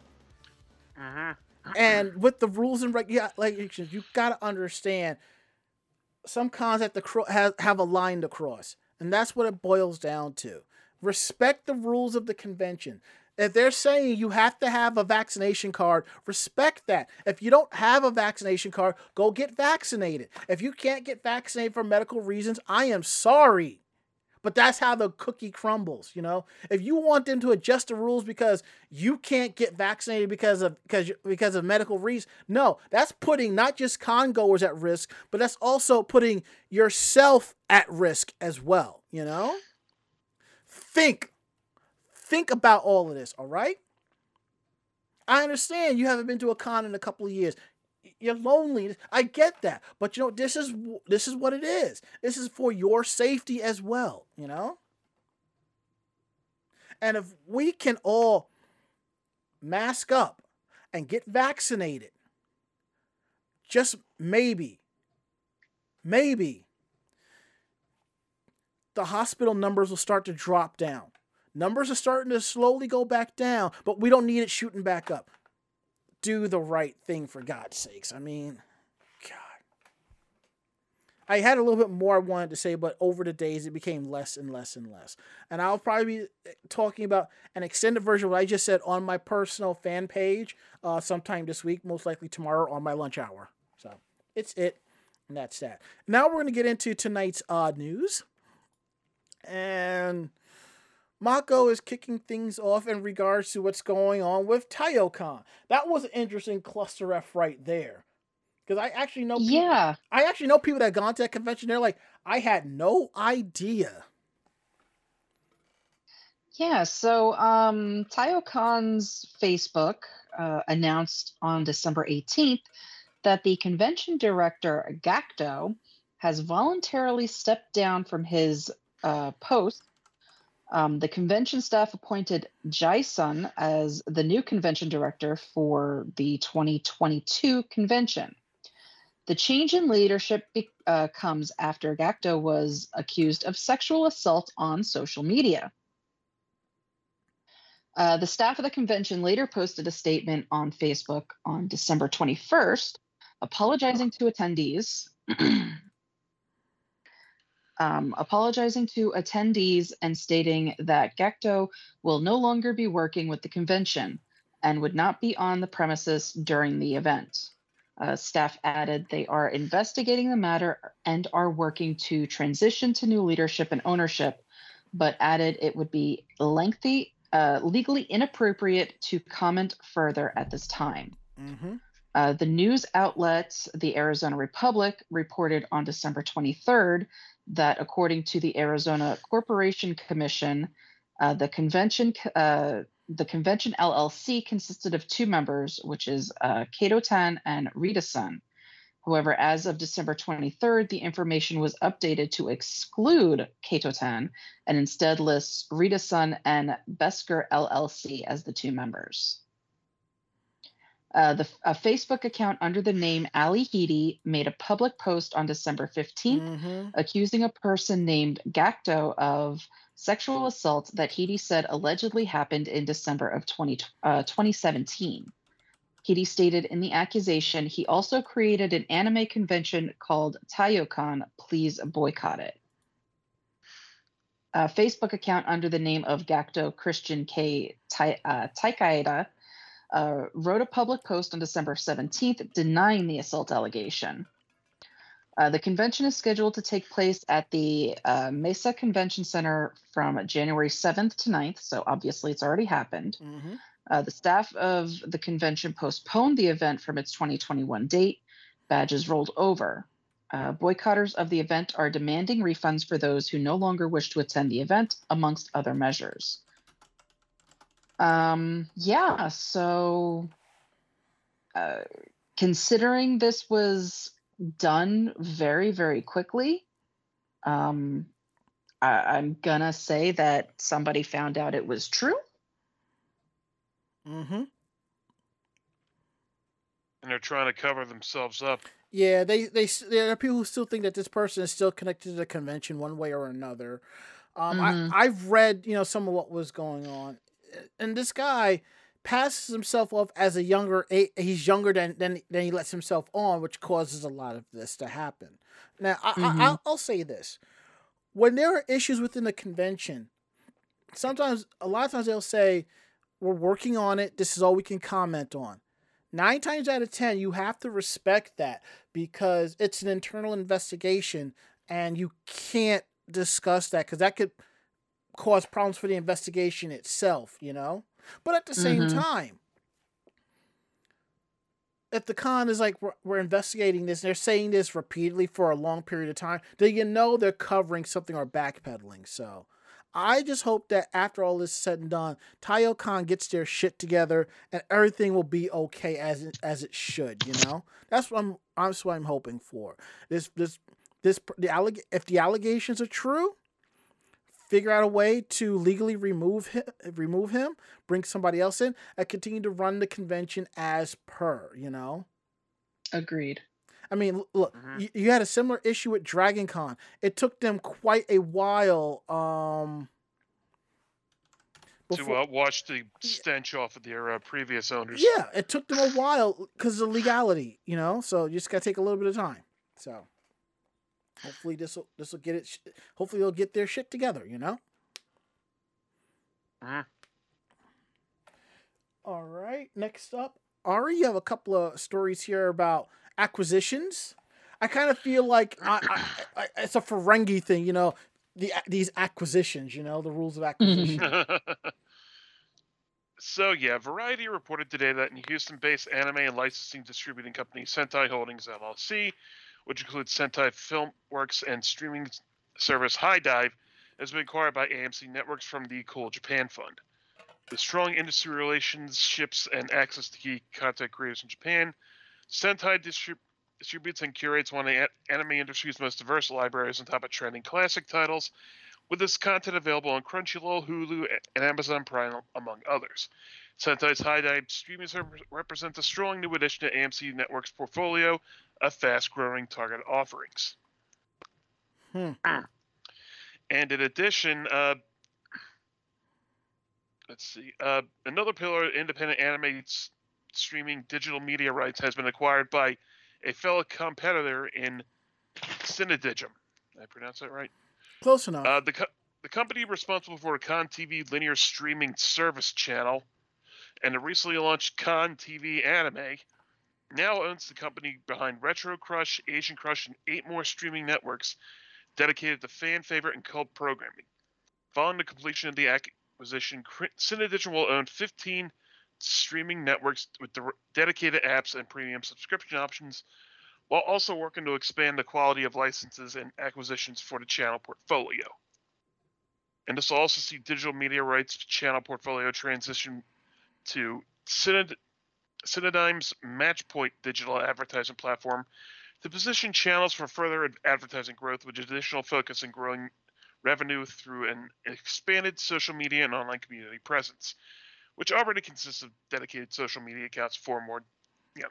Uh huh. And with the rules and regulations, you've got to understand some cons have to cro- have, have a line to cross. And that's what it boils down to. Respect the rules of the convention. If they're saying you have to have a vaccination card, respect that. If you don't have a vaccination card, go get vaccinated. If you can't get vaccinated for medical reasons, I am sorry. But that's how the cookie crumbles, you know? If you want them to adjust the rules because you can't get vaccinated because of because because of medical reasons, no, that's putting not just con goers at risk, but that's also putting yourself at risk as well, you know? Think think about all of this, all right? I understand you haven't been to a con in a couple of years. you're lonely. I get that, but you know this is this is what it is. This is for your safety as well. You know. And if we can all mask up and get vaccinated, just maybe, maybe the hospital numbers will start to drop down. Numbers are starting to slowly go back down, but we don't need it shooting back up. Do the right thing for God's sakes. I mean, God. I had a little bit more I wanted to say, but over the days it became less and less and less. And I'll probably be eh, talking about an extended version of what I just said on my personal fan page uh, sometime this week, most likely tomorrow on my lunch hour. So it's it. And that's that. Now we're going to get into tonight's odd news. And Mako is kicking things off in regards to what's going on with Taiyou Con. That was an interesting cluster F right there. Because I actually know people, Yeah. I actually know people that have gone to that convention. They're like, I had no idea. Yeah, so um, Facebook uh, announced on December 18th that the convention director, Gacto, has voluntarily stepped down from his uh, post. Um, the convention staff appointed Jason as the new convention director for the 2022 convention. The change in leadership be- uh, comes after Gacto was accused of sexual assault on social media. Uh, the staff of the convention later posted a statement on Facebook on December 21st, apologizing to attendees. um, apologizing to attendees and stating that Gecto will no longer be working with the convention and would not be on the premises during the event. Uh, staff added they are investigating the matter and are working to transition to new leadership and ownership, but added it would be lengthy uh, legally inappropriate to comment further at this time. Mm-hmm. Uh, the news outlet, the Arizona Republic, reported on December 23rd that according to the Arizona Corporation Commission, uh, the convention, uh, the convention LLC consisted of two members, which is uh, Kato Tan and Rita Sun. However, as of December 23rd, the information was updated to exclude Kato Tan and instead lists Rita Sun and Besker LLC as the two members. Uh, the a Facebook account under the name Ali Heedy made a public post on December 15th Mm-hmm. accusing a person named Gacto of sexual assault that Heedy said allegedly happened in December of 20, uh, 2017. Heedy stated in the accusation he also created an anime convention called Taiyou Con. Please boycott it. A Facebook account under the name of Gacto Christian K. Tai- uh, Taikaida uh, wrote a public post on December 17th denying the assault allegation. Uh, the convention is scheduled to take place at the uh, Mesa Convention Center from January 7th to 9th, so obviously it's already happened. Mm-hmm. Uh, the staff of the convention postponed the event from its 2021 date. Badges rolled over. Uh, boycotters of the event are demanding refunds for those who no longer wish to attend the event, amongst other measures. Um, yeah, so uh, considering this was done very, very quickly, um, I- I'm gonna say that somebody found out it was true. Mm-hmm. and they're trying to cover themselves up. Yeah, they they there are people who still think that this person is still connected to the convention one way or another. Um, Mhm. I I've read you know some of what was going on, and this guy passes himself off as a younger he's younger than than than he lets himself on, which causes a lot of this to happen. Now I, Mhm. I I'll, I'll say this: when there are issues within the convention, sometimes a lot of times they'll say we're working on it. This is all we can comment on nine times out of ten you have to respect that because it's an internal investigation and you can't discuss that because that could cause problems for the investigation itself you know but at the same Mhm. time if the con is like we're, we're investigating this and they're saying this repeatedly for a long period of time then you know they're covering something or backpedaling so I just hope that after all this is said and done, Taiyou Con gets their shit together and everything will be okay as it, as it should. You know, that's what I'm. That's what I'm hoping for. This this this the alleg- if the allegations are true, figure out a way to legally remove him, remove him, bring somebody else in, and continue to run the convention as per. You know. Agreed. I mean, l- look, Mhm. you, you had a similar issue with Dragon Con. It took them quite a while. Um, to uh, wash the stench off of their uh, previous owners. yeah, it took them a while because of legality, you know. So you just gotta take a little bit of time. So hopefully this will this will get it. sh- Hopefully they'll get their shit together, you know. Mhm. All right, next up, Ari, you have a couple of stories here about acquisitions. I kind of feel like I, I, I, it's a Ferengi thing, you know. The these acquisitions, you know, the rules of acquisition. so yeah, Variety reported today that in Houston-based anime and licensing distributing company Sentai Holdings LLC, which includes Sentai Filmworks and streaming service HIDIVE, has been acquired by AMC Networks from the Cool Japan Fund. With strong industry relationships and access to key content creators in Japan, Sentai distrib- distributes and curates one of the anime industry's most diverse libraries on top of trending classic titles, with this content available on Crunchyroll, Hulu, and Amazon Prime, among others. Sentai's HIDIVE streaming service represents a strong new addition to AMC Network's portfolio of fast-growing target offerings. Hmm. And in addition, uh, let's see, uh, another pillar of independent anime streaming digital media rights has been acquired by a fellow competitor in Cinedigm. Did I pronounce that right? Close enough. Uh, the co- the company responsible for CONtv linear streaming service channel and the recently launched CONtv Anime now owns the company behind RetroCrush, Asian Crush, and eight more streaming networks dedicated to fan favorite and cult programming. Following the completion of the acquisition, Cinedigm will own 15 streaming networks with dedicated apps and premium subscription options, while also working to expand the quality of licenses and acquisitions for the channel portfolio. And this will also see digital media rights channel portfolio transition to Synod- Cinedigm's Matchpoint digital advertising platform to position channels for further advertising growth with additional focus on growing revenue through an expanded social media and online community presence, which already consists of dedicated social media accounts for more, you know,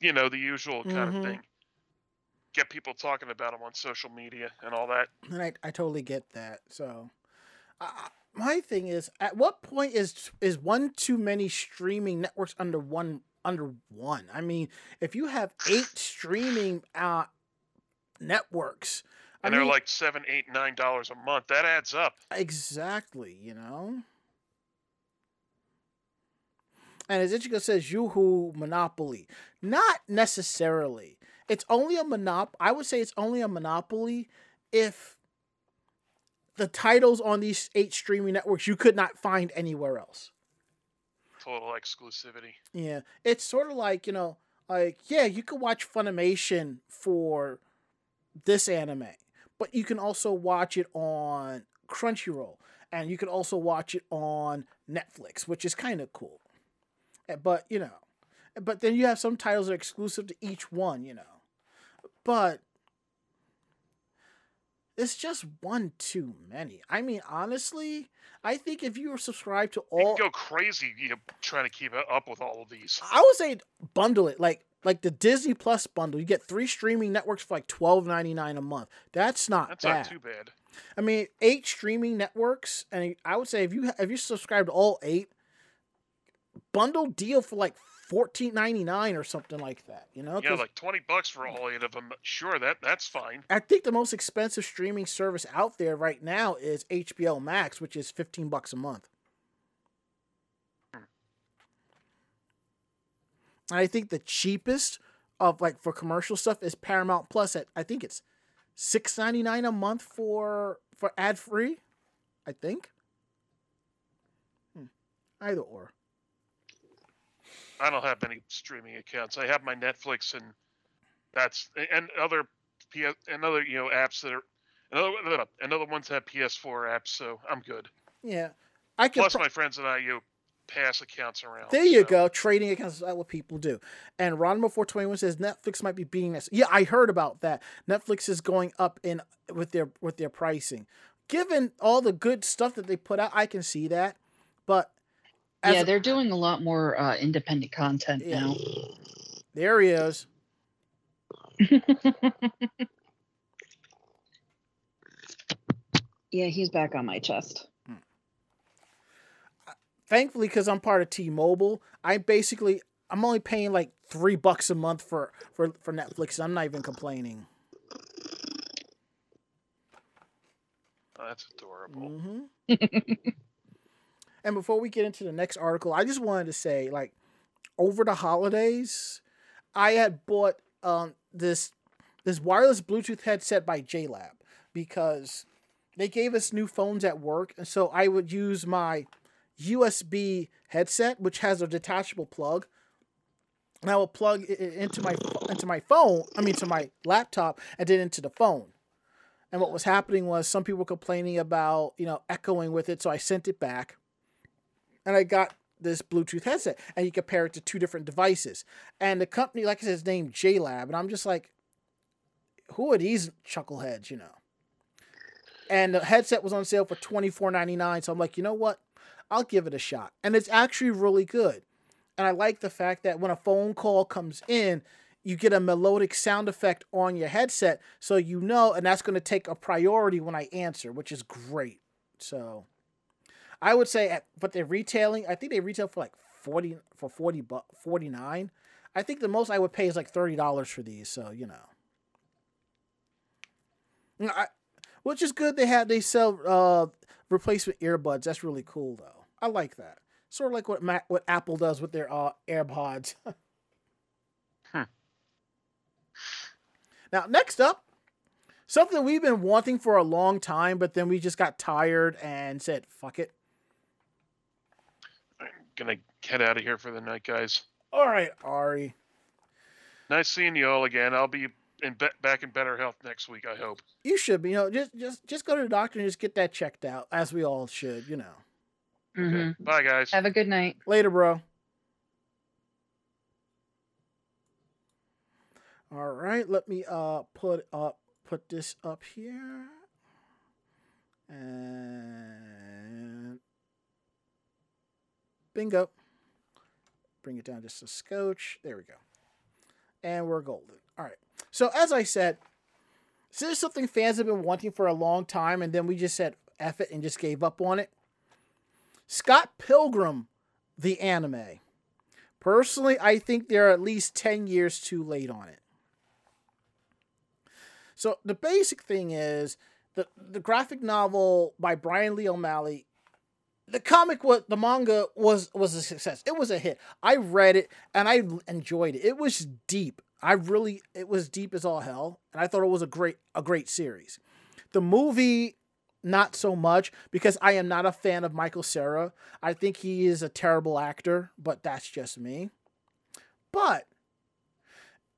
you know the usual kind Mhm. of thing. Get people talking about them on social media and all that. and I, I totally get that. So, my thing is, at what point is is one too many streaming networks under one under one? I mean, if you have eight streaming uh networks, I And they're mean, like seven, eight, nine dollars a month. That adds up. exactly, you know. And as Ichigo says, Yoo-hoo monopoly. Not necessarily. It's only a monop. I would say it's only a monopoly if the titles on these eight streaming networks you could not find anywhere else. Total exclusivity. Yeah, it's sort of like you know, like yeah, you could watch Funimation for this anime, but you can also watch it on Crunchyroll, and you can also watch it on Netflix, which is kind of cool. Eh, But you know, but then you have some titles that are exclusive to each one, you know. But it's just one too many. I mean, honestly, I think if you were subscribed to all go crazy you know, trying to keep up with all of these. I would say bundle it like like the Disney Plus bundle. You get three streaming networks for like twelve ninety nine a month. That's not That's bad. not too bad. I mean, eight streaming networks, and I would say if you if you subscribe to all eight, bundle deal for like fourteen ninety nine or something like that. You know, Yeah, like twenty bucks for all eight of them. Sure, that that's fine. I think the most expensive streaming service out there right now is HBO Max, which is fifteen bucks a month. Hmm. And I think the cheapest of like for commercial stuff is Paramount Plus at I think it's six ninety nine a month for for ad free. I think. Hmm. Either or. I don't have any streaming accounts. I have my Netflix and that's and other PS and other you know apps that are Another another one's have PS4 apps, so I'm good. Yeah, I can. Plus, pro- my friends and I you know, pass accounts around. there you so- go. Trading accounts is what people do. And Ronmo four twenty one says Netflix might be being this. Yeah, I heard about that. Netflix is going up in with their with their pricing. Given all the good stuff that they put out, I can see that. But as yeah, they're doing a lot more uh, independent content Yeah. now. there he is. yeah, he's back on my chest. thankfully because i'm part of t-mobile i basically i'm only paying like three bucks a month for for for netflix i'm not even complaining Oh, that's adorable. hmm and before we get into the next article i just wanted to say like over the holidays i had bought um this this wireless bluetooth headset by JLab because they gave us new phones at work and so i would use my USB headset, which has a detachable plug. And I will plug it into my into my phone. I mean, to my laptop, and then into the phone. And what was happening was some people were complaining about you know echoing with it, so I sent it back, and I got this Bluetooth headset, and you compare it to two different devices. And the company, like I said, is named JLab, and I'm just like, who are these chuckleheads, you know? And the headset was on sale for twenty four ninety nine, so I'm like, you know what? I'll give it a shot. And it's actually really good. And I like the fact that when a phone call comes in, you get a melodic sound effect on your headset so you know and that's going to take a priority when I answer, which is great. So I would say at, but they're retailing, I think they retail for like 40 for 40 bu- 49. I think the most I would pay is like $30 for these, so you know. You know, I, which is good they have they sell uh replacement earbuds. That's really cool though. I like that. Sort of like what Mac, what Apple does with their uh, AirPods. Now, next up, something we've been wanting for a long time, but then we just got tired and said, "Fuck it." I'm gonna head out of here for the night, guys. All right, Ari. Nice seeing you all again. I'll be in be- back in better health next week. I hope. You should be, you know, just just just go to the doctor and just get that checked out, as we all should, you know. Okay. hmm Bye, guys. Have a good night. Later, bro. All right, let me uh put up put this up here. And bingo. Bring it down just a scotch. There we go. And we're golden. All right. So as I said, this is something fans have been wanting for a long time, and then we just said F it and just gave up on it. Scott Pilgrim, the anime. Personally, I think they're at least 10 years too late on it. So the basic thing is the the graphic novel by Brian Lee O'Malley. The comic was the manga was was a success. It was a hit. I read it and I enjoyed it. It was deep. I really it was deep as all hell, and I thought it was a great a great series. The movie not so much because I am not a fan of Michael Cera. I think he is a terrible actor, but that's just me. But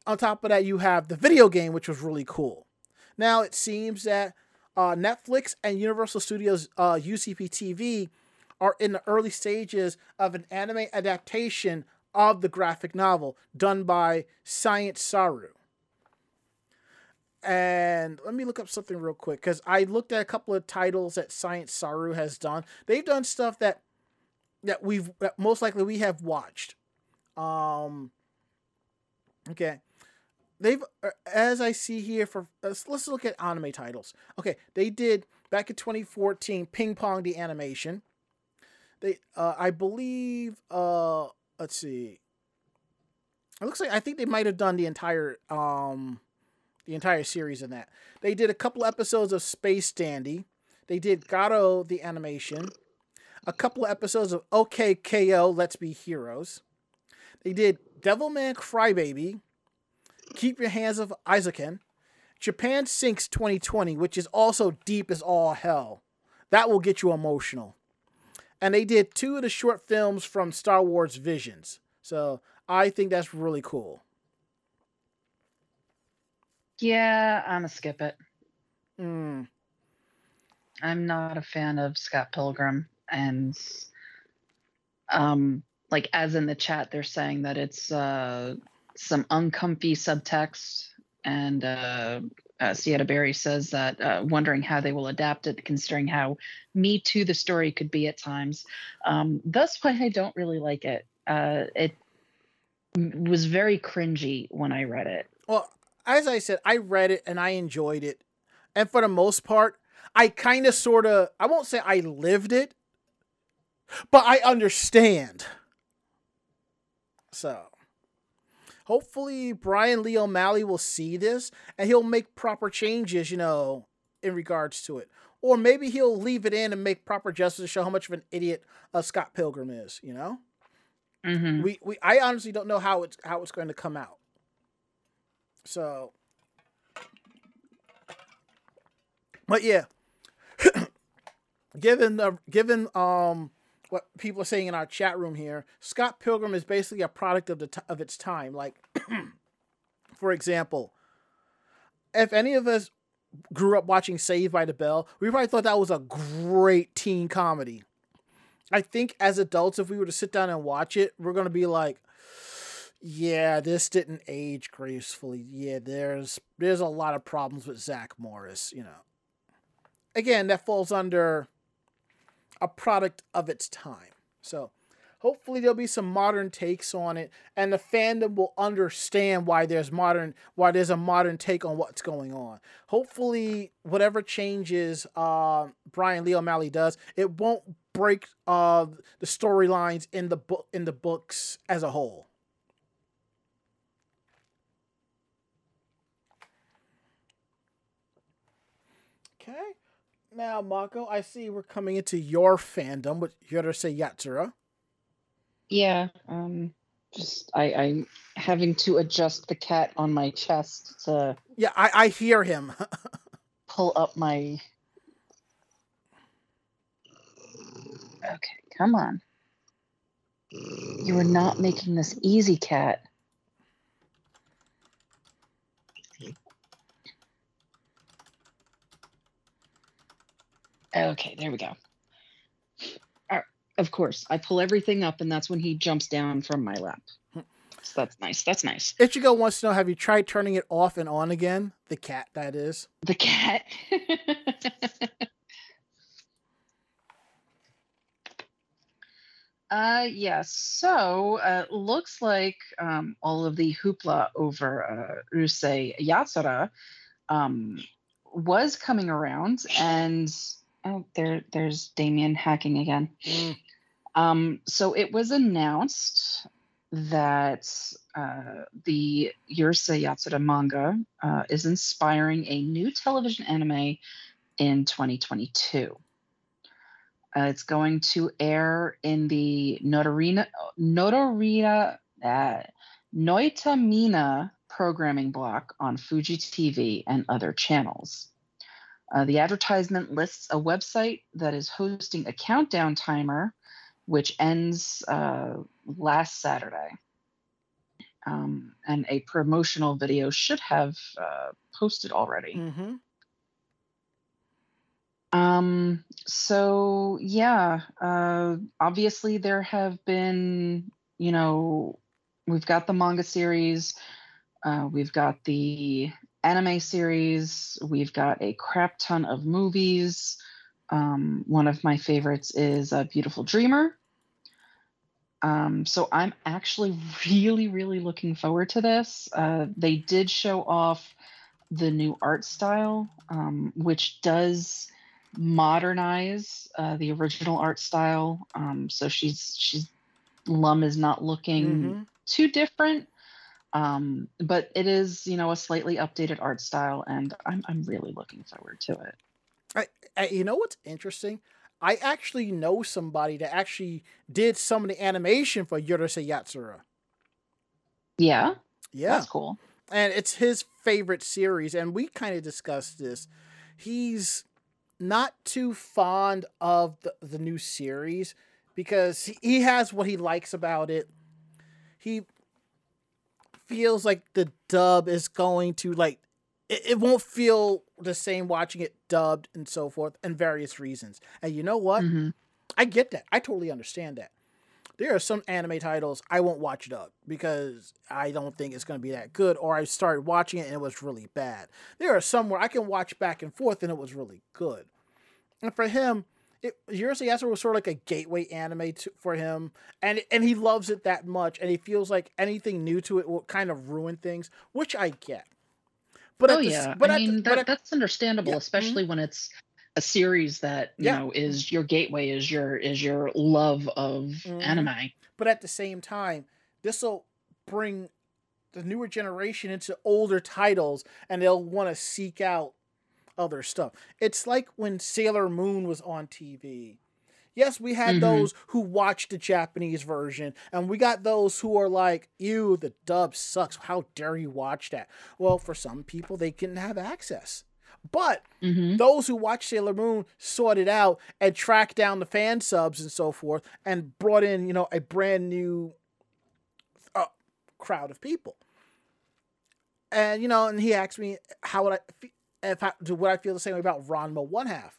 on top of that, you have the video game, which was really cool. Now it seems that uh, Netflix and Universal Studios uh, UCP TV are in the early stages of an anime adaptation of the graphic novel done by Science Saru. And let me look up something real quick because I looked at a couple of titles that Science Saru has done. They've done stuff that that we've that most likely we have watched. Um. Okay, they've uh, as I see here for let's, let's look at anime titles. Okay, they did back in 2014 Ping Pong the animation. They uh, I believe uh let's see. It looks like I think they might have done the entire um the entire series in that. They did a couple episodes of Space Dandy. They did Gato the animation. A couple episodes of OK KO Let's Be Heroes. They did Devilman Crybaby. Keep Your Hands Off Eizouken. Japan Sinks 2020, which is also deep as all hell. That will get you emotional. And they did two of the short films from Star Wars Visions. So I think that's really cool. Yeah, I'm gonna skip it. Mm. I'm not a fan of Scott Pilgrim, and um, like as in the chat, they're saying that it's uh some uncomfy subtext, and uh, uh Sienna Berry says that uh, wondering how they will adapt it, considering how me too the story could be at times. Um, that's why I don't really like it. Uh, it was very cringy when I read it. Well, as I said, I read it and I enjoyed it. And for the most part, I kind of sort of, I won't say I lived it, but I understand. So, hopefully, Brian Lee O'Malley will see this and he'll make proper changes, you know, in regards to it. Or maybe he'll leave it in and make proper justice to show how much of an idiot uh, Scott Pilgrim is, you know? Mm-hmm. We, we I honestly don't know how it's how it's going to come out. So, but yeah, given the given um what people are saying in our chat room here, Scott Pilgrim is basically a product of the t- of its time. Like, for example, if any of us grew up watching Saved by the Bell, we probably thought that was a great teen comedy. I think as adults, if we were to sit down and watch it, we're gonna be like, yeah, this didn't age gracefully. Yeah, there's there's a lot of problems with Zach Morris, you know. Again, that falls under a product of its time. So hopefully there'll be some modern takes on it and the fandom will understand why there's modern why there's a modern take on what's going on. Hopefully whatever changes uh, Brian Lee O'Malley does, it won't break uh, the storylines in the book in the books as a whole. Okay. Now, Mako, I see we're coming into your fandom with Urusei Yatsura. Yeah, um, just I, I'm having to adjust the cat on my chest to Yeah, I, I hear him. pull up my. Okay, come on. You are not making this easy, cat. Okay, there we go. Right, of course, I pull everything up, and that's when he jumps down from my lap. So that's nice. That's nice. Ichigo wants to know have you tried turning it off and on again? The cat, that is. The cat. uh yes. So uh looks like um all of the hoopla over uh Urusei Yatsura um was coming around and oh there there's Damien hacking again. Mm. Um, so it was announced that uh, the Urusei Yatsura manga uh, is inspiring a new television anime in 2022. Uh, it's going to air in the Notorina, Notorina, uh, Noitamina programming block on Fuji TV and other channels. Uh, the advertisement lists a website that is hosting a countdown timer, which ends uh, last Saturday. Um, and a promotional video should have uh, posted already. Mm-hmm. Um, so yeah, uh, obviously there have been, you know, we've got the manga series, uh, we've got the anime series, we've got a crap ton of movies. Um, one of my favorites is A Beautiful Dreamer. Um, so I'm actually really, really looking forward to this. Uh, they did show off the new art style, um, which does modernize uh, the original art style. Um, so she's she's Lum is not looking Mhm. too different, um, but it is you know a slightly updated art style, and I'm I'm really looking forward to it. I, I, you know what's interesting? I actually know somebody that actually did some of the animation for Urusei Yatsura. Yeah, Yeah. that's cool. and it's his favorite series and we kind of discussed this he's not too fond of the, the new series because he has what he likes about it he feels like the dub is going to like it, it won't feel the same watching it dubbed and so forth, and various reasons. And you know what? hmm I get that. I totally understand that. There are some anime titles I won't watch dubbed because I don't think it's going to be that good, or I started watching it and it was really bad. There are some where I can watch back and forth and it was really good. And for him, it, Urusei Yatsura was sort of like a gateway anime to, for him, and and he loves it that much, and he feels like anything new to it will kind of ruin things, which I get. But oh at the, yeah, but I the- mean but that at- that's understandable, Yeah, mhm. especially when it's a series that you Yeah. know is your gateway, is your is your love of Mhm. anime. but at the same time, this will bring the newer generation into older titles, and they'll want to seek out other stuff. It's like when Sailor Moon was on TV. Yes, we had Mhm. those who watched the Japanese version, and we got those who are like, "Ew, the dub sucks. How dare you watch that?" Well, for some people, they can have access, but hmm those who watched Sailor Moon sorted out and tracked down the fan subs and so forth and brought in, you know, a brand new uh, crowd of people. And you know, and he asked me how would I if I do would I feel the same way about Ranma one half.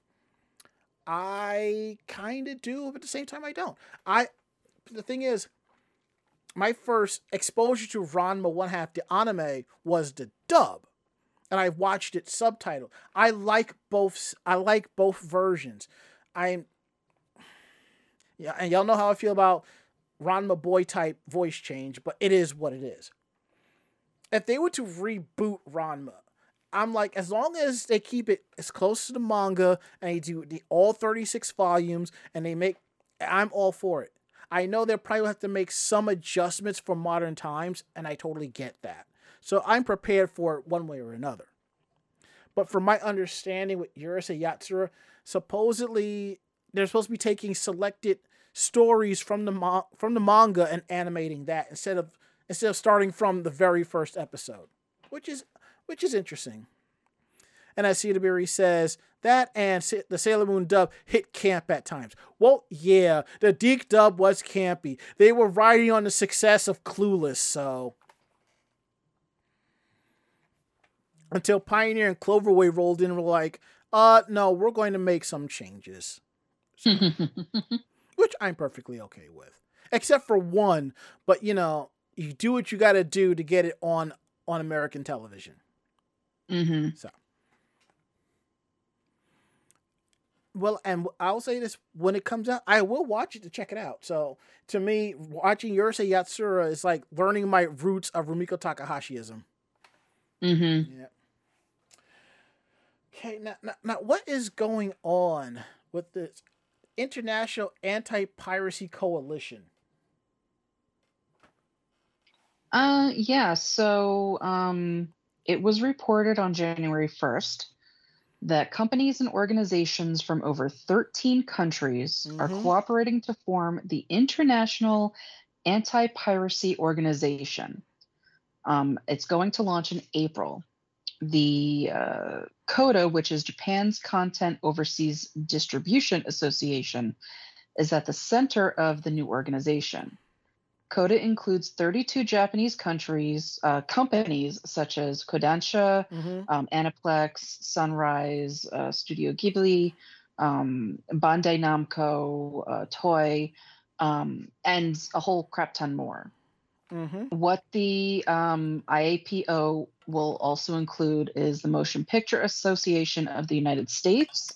I kind of do, but at the same time I don't. I the thing is, my first exposure to Ranma one half the anime was the dub and I watched it subtitled. I like both. I like both versions. I'm. Yeah, and y'all know how I feel about Ranma boy type voice change, but it is what it is. If they were to reboot Ranma, I'm like, as long as they keep it as close to the manga and they do the all 36 volumes and they make, I'm all for it. I know they'll probably have to make some adjustments for modern times, and I totally get that. So I'm prepared for it one way or another. But from my understanding with Urusei Yatsura, supposedly they're supposed to be taking selected stories from the from the manga and animating that instead of instead of starting from the very first episode, which is which is interesting. And as Cedarberry says, that and the Sailor Moon dub hit camp at times. Well, yeah, the DiC dub was campy. They were riding on the success of Clueless, so. Until Pioneer and Cloverway rolled in and were like, uh, no, we're going to make some changes. Which I'm perfectly okay with. Except for one, but you know, you do what you gotta do to get it on on American television. Hmm So. Well, and I'll say this when it comes out, I will watch it to check it out. So, to me, watching Urusei Yatsura is like learning my roots of Rumiko Takahashiism. hmm Yeah. Okay, now, now, now what is going on with this International Anti Piracy Coalition? Uh, yeah. So, um, it was reported on January 1st that companies and organizations from over 13 countries are Mhm. cooperating to form the International Anti Piracy Organization. Um, it's going to launch in April. The uh, CODA, which is Japan's Content Overseas Distribution Association, is at the center of the new organization. CODA includes 32 Japanese countries, uh, companies such as Kodansha, Mm-hmm. um, Aniplex, Sunrise, uh, Studio Ghibli, um, Bandai Namco, uh, Toei, um, and a whole crap ton more. Mm-hmm. What the um, IAPO will also include is the Motion Picture Association of the United States,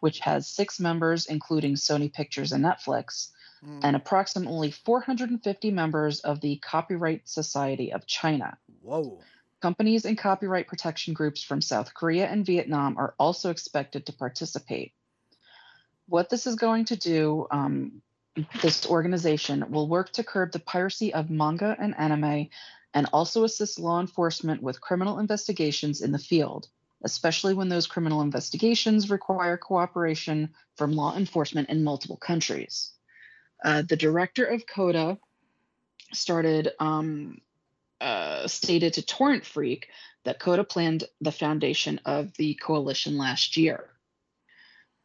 which has six members, including Sony Pictures and Netflix, Mm. and approximately 450 members of the Copyright Society of China. Whoa. Companies and copyright protection groups from South Korea and Vietnam are also expected to participate. What this is going to do, um, this organization will work to curb the piracy of manga and anime and also assist law enforcement with criminal investigations in the field, especially when those criminal investigations require cooperation from law enforcement in multiple countries. Uh, the director of CODA started um, uh, stated to Torrent Freak that Coda planned the foundation of the coalition last year.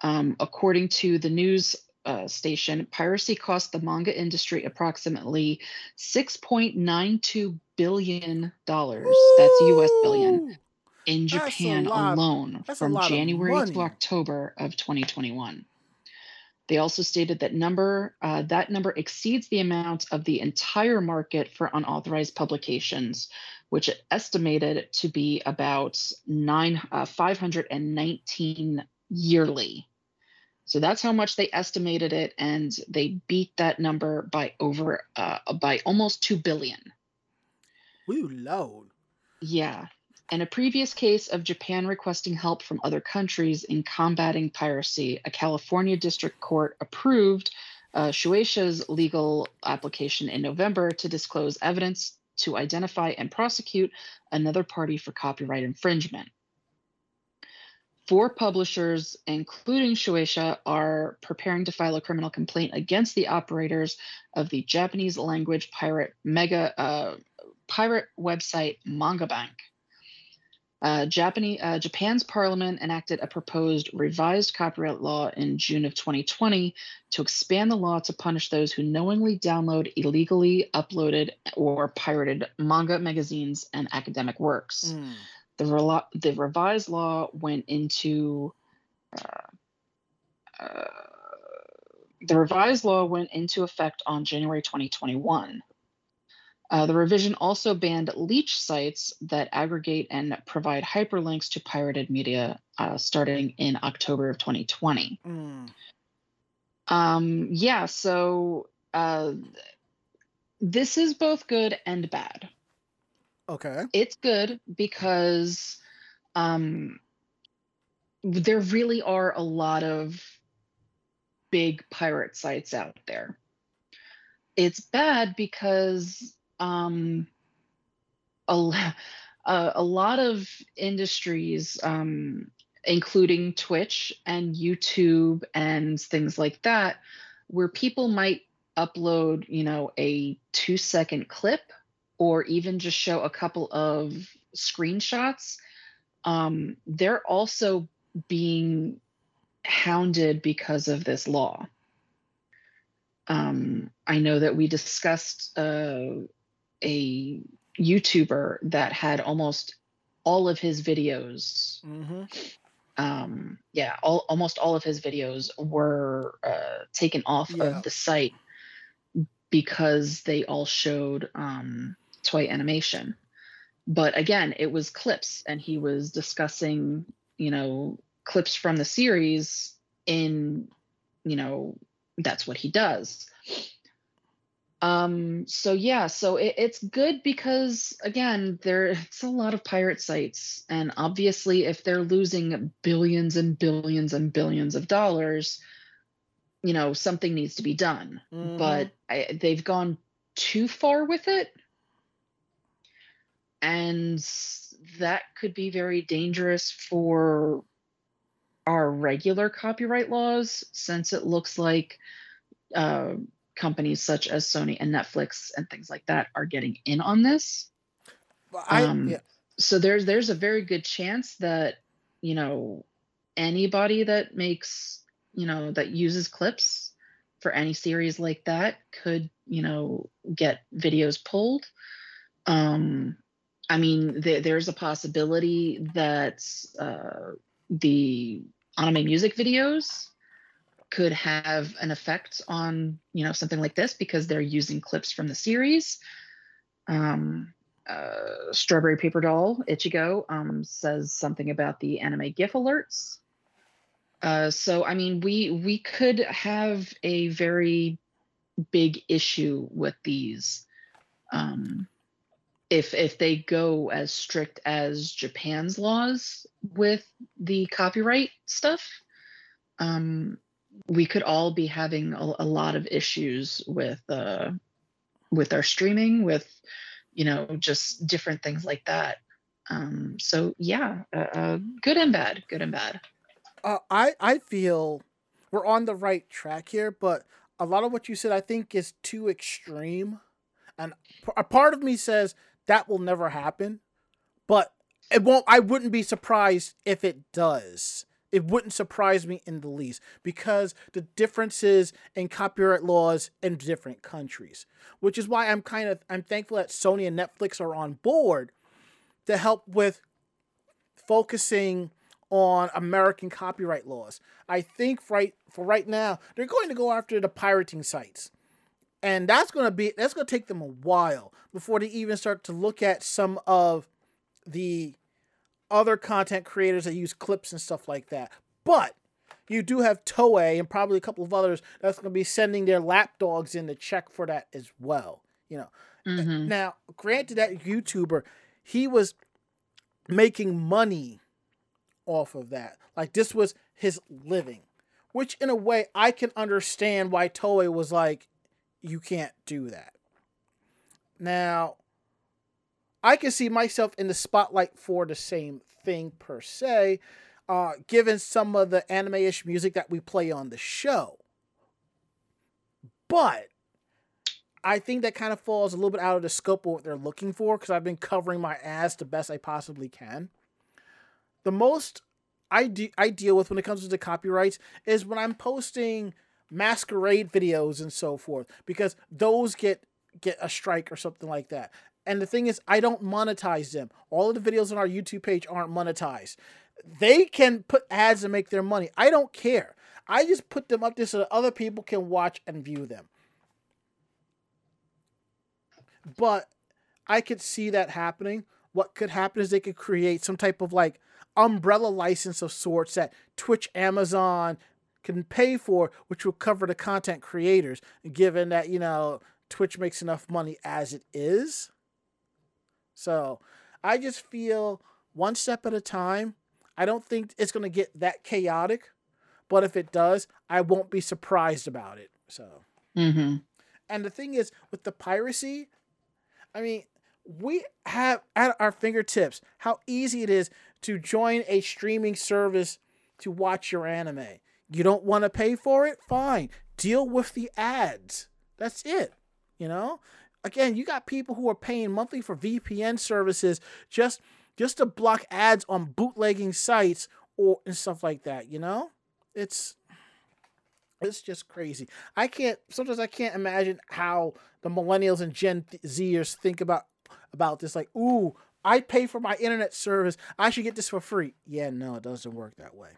Um, according to the news uh, station, piracy cost the manga industry approximately $6.92 billion. That's US billion. In Japan alone from January to October of 2021. They also stated that number uh, that number exceeds the amount of the entire market for unauthorized publications, which it estimated to be about nine uh, 519 yearly. So that's how much they estimated it, and they beat that number by over uh, by almost two billion. Woo, load. Yeah. In a previous case of Japan requesting help from other countries in combating piracy, a California district court approved uh, Shueisha's legal application in November to disclose evidence to identify and prosecute another party for copyright infringement. Four publishers, including Shueisha, are preparing to file a criminal complaint against the operators of the Japanese language pirate mega uh, pirate website Manga Bank. Uh, Japanese, uh, Japan's parliament enacted a proposed revised copyright law in June of 2020 to expand the law to punish those who knowingly download illegally uploaded or pirated manga magazines and academic works. Mm. The, relo- the revised law went into uh, uh, the revised law went into effect on January 2021. Uh, the revision also banned leech sites that aggregate and provide hyperlinks to pirated media uh, starting in October of 2020. Mm. Um, yeah, so uh, this is both good and bad. Okay. It's good because um, there really are a lot of big pirate sites out there. It's bad because um, a, a, lot of industries, um, including Twitch and YouTube and things like that, where people might upload, you know, a two second clip or even just show a couple of screenshots, um, they're also being hounded because of this law. Um, I know that we discussed uh, a YouTuber that had almost all of his videos. Mm-hmm. Um, yeah, all, almost all of his videos were uh, taken off Yeah. of the site because they all showed um, Toei animation. But again, it was clips, and he was discussing, you know, clips from the series in, you know, that's what he does. Um, so yeah, so it, it's good because again, there it's a lot of pirate sites, and obviously, if they're losing billions and billions and billions of dollars, you know, something needs to be done. Mhm. But I, they've gone too far with it, and that could be very dangerous for our regular copyright laws, since it looks like uh, companies such as Sony and Netflix and things like that are getting in on this. Well, I Um, yeah. So there's there's a very good chance that you know anybody that makes you know that uses clips for any series like that could you know get videos pulled. Um, I mean, there there's a possibility that uh, the anime music videos could have an effect on you know something like this because they're using clips from the series. Um, uh, Strawberry Paper Doll Ichigo um, says something about the anime GIF alerts. Uh, so I mean, we we could have a very big issue with these um, if if they go as strict as Japan's laws with the copyright stuff. Um, we could all be having a, a lot of issues with uh, with our streaming, with you know, just different things like that. Um, so yeah, uh, uh, good and bad, good and bad. Uh, I I feel we're on the right track here, but a lot of what you said I think is too extreme, and a part of me says that will never happen, but it won't. I wouldn't be surprised if it does. It wouldn't surprise me in the least because the differences in copyright laws in different countries, which is why I'm kind of I'm thankful that Sony and Netflix are on board to help with focusing on American copyright laws. I think right for right now they're going to go after the pirating sites. And that's going to be that's going to take them a while before they even start to look at some of the other content creators that use clips and stuff like that. But you do have Toei and probably a couple of others that's going to be sending their lapdogs in to check for that as well. You know, Mhm. now granted that YouTuber, he was making money off of that. Like this was his living, which in a way I can understand why Toei was like, you can't do that. Now, I can see myself in the spotlight for the same thing per se, uh, given some of the anime-ish music that we play on the show. But I think that kind of falls a little bit out of the scope of what they're looking for because I've been covering my ass the best I possibly can. The most I, de- I deal with when it comes to the copyrights is when I'm posting masquerade videos and so forth because those get get a strike or something like that. And the thing is, I don't monetize them. All of the videos on our YouTube page aren't monetized. They can put ads and make their money. I don't care. I just put them up there so that other people can watch and view them. But I could see that happening. What could happen is they could create some type of like umbrella license of sorts that Twitch, Amazon can pay for, which will cover the content creators, given that, you know, Twitch makes enough money as it is. So I just feel one step at a time. I don't think it's going to get that chaotic, but if it does, I won't be surprised about it. So. Mhm. And the thing is, with the piracy, I mean, we have at our fingertips how easy it is to join a streaming service to watch your anime. You don't want to pay for it? Fine. Deal with the ads. That's it. You know? Again, you got people who are paying monthly for VPN services just just to block ads on bootlegging sites or and stuff like that, you know? It's it's just crazy. I can't. Sometimes I can't imagine how the millennials and Gen Zers think about about this. Like, ooh, I pay for my internet service. I should get this for free. Yeah, no, it doesn't work that way.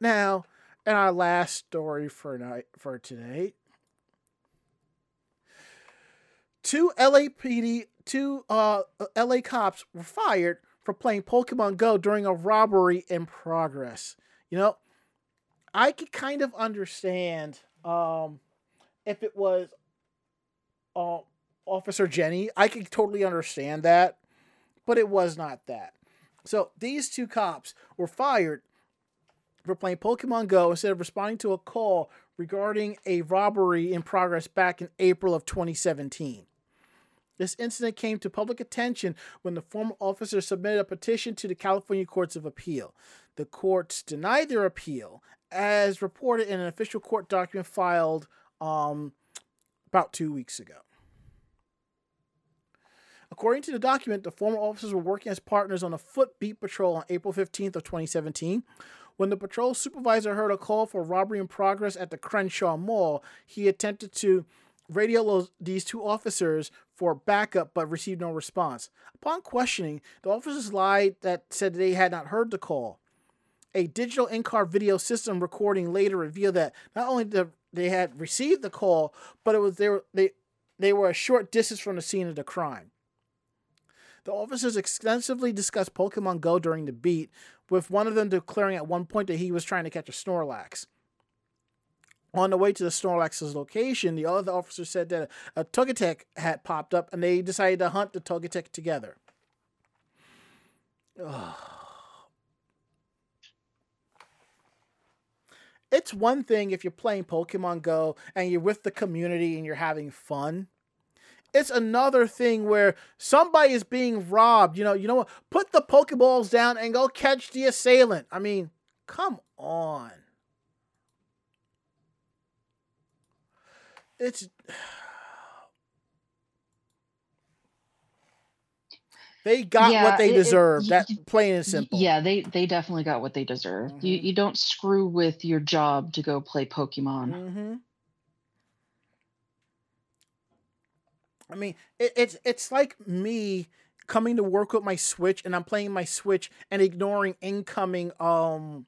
Now, in our last story for night for today, two LAPD, two uh, LA cops were fired for playing Pokemon Go during a robbery in progress. You know, I could kind of understand um, if it was uh, Officer Jenny. I could totally understand that, but it was not that. So these two cops were fired for playing Pokemon Go instead of responding to a call regarding a robbery in progress back in April of 2017. This incident came to public attention when the former officer submitted a petition to the California Courts of Appeal. The courts denied their appeal, as reported in an official court document filed um, about two weeks ago. According to the document, the former officers were working as partners on a foot beat patrol on April 15th of 2017. When the patrol supervisor heard a call for robbery in progress at the Crenshaw Mall, he attempted to radio these two officers for backup but received no response. Upon questioning, the officers lied that said they had not heard the call. A digital in-car video system recording later revealed that not only did they had received the call, but it was they were they they were a short distance from the scene of the crime. The officers extensively discussed Pokemon Go during the beat, with one of them declaring at one point that he was trying to catch a Snorlax. On the way to the Snorlax's location, the other officer said that a Togetic had popped up and they decided to hunt the Togetic together. Ugh. It's one thing if you're playing Pokemon Go and you're with the community and you're having fun. It's another thing where somebody is being robbed. You know, you know what? Put the Pokeballs down and go catch the assailant. I mean, come on. It's they got Yeah, what they it- it- deserve. y- that plain and simple. Yeah, they they definitely got what they deserve. You Mhm. you don't screw with your job to go play Pokemon. Mm-hmm. I mean, it, it's it's like me coming to work with my Switch and I'm playing my Switch and ignoring incoming um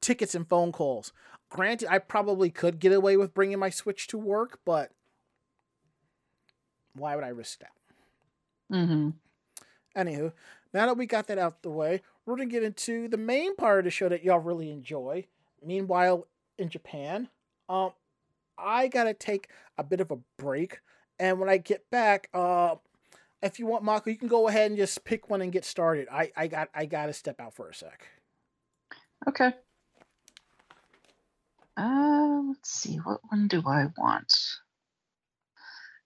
tickets and phone calls. Granted, I probably could get away with bringing my Switch to work, but why would I risk that? Mm-hmm. Anywho, now that we got that out the way, we're gonna get into the main part of the show that y'all really enjoy. Meanwhile, in Japan, um, I gotta take a bit of a break, and when I get back, uh, if you want, Mako, you can go ahead and just pick one and get started. I, I got I gotta step out for a sec. Okay. Uh, let's see. What one do I want?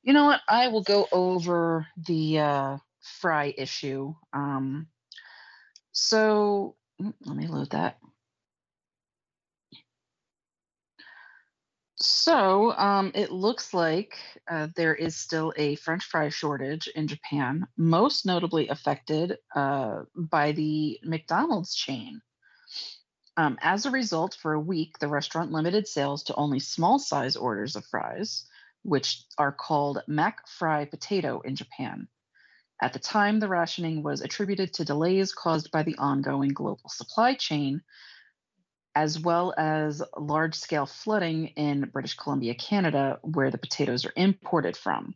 You know what? I will go over the uh, Fry issue. Um, so mm, let me load that. So um, it looks like uh, there is still a French fry shortage in Japan, most notably affected uh, by the McDonald's chain. Um, as a result, for a week, the restaurant limited sales to only small size orders of fries, which are called Mac Fry Potato in Japan. At the time, the rationing was attributed to delays caused by the ongoing global supply chain, as well as large scale flooding in British Columbia, Canada, where the potatoes are imported from.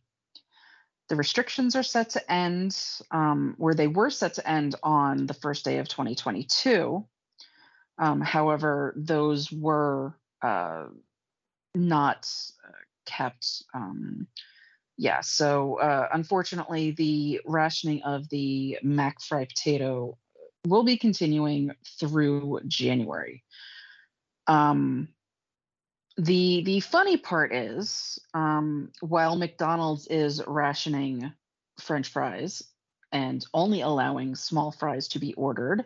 The restrictions are set to end, um, where they were set to end on the first day of 2022. Um, however, those were uh, not uh, kept. Um, yeah, so uh, unfortunately, the rationing of the Mac Fry potato will be continuing through January. Um, the the funny part is, um, while McDonald's is rationing French fries and only allowing small fries to be ordered,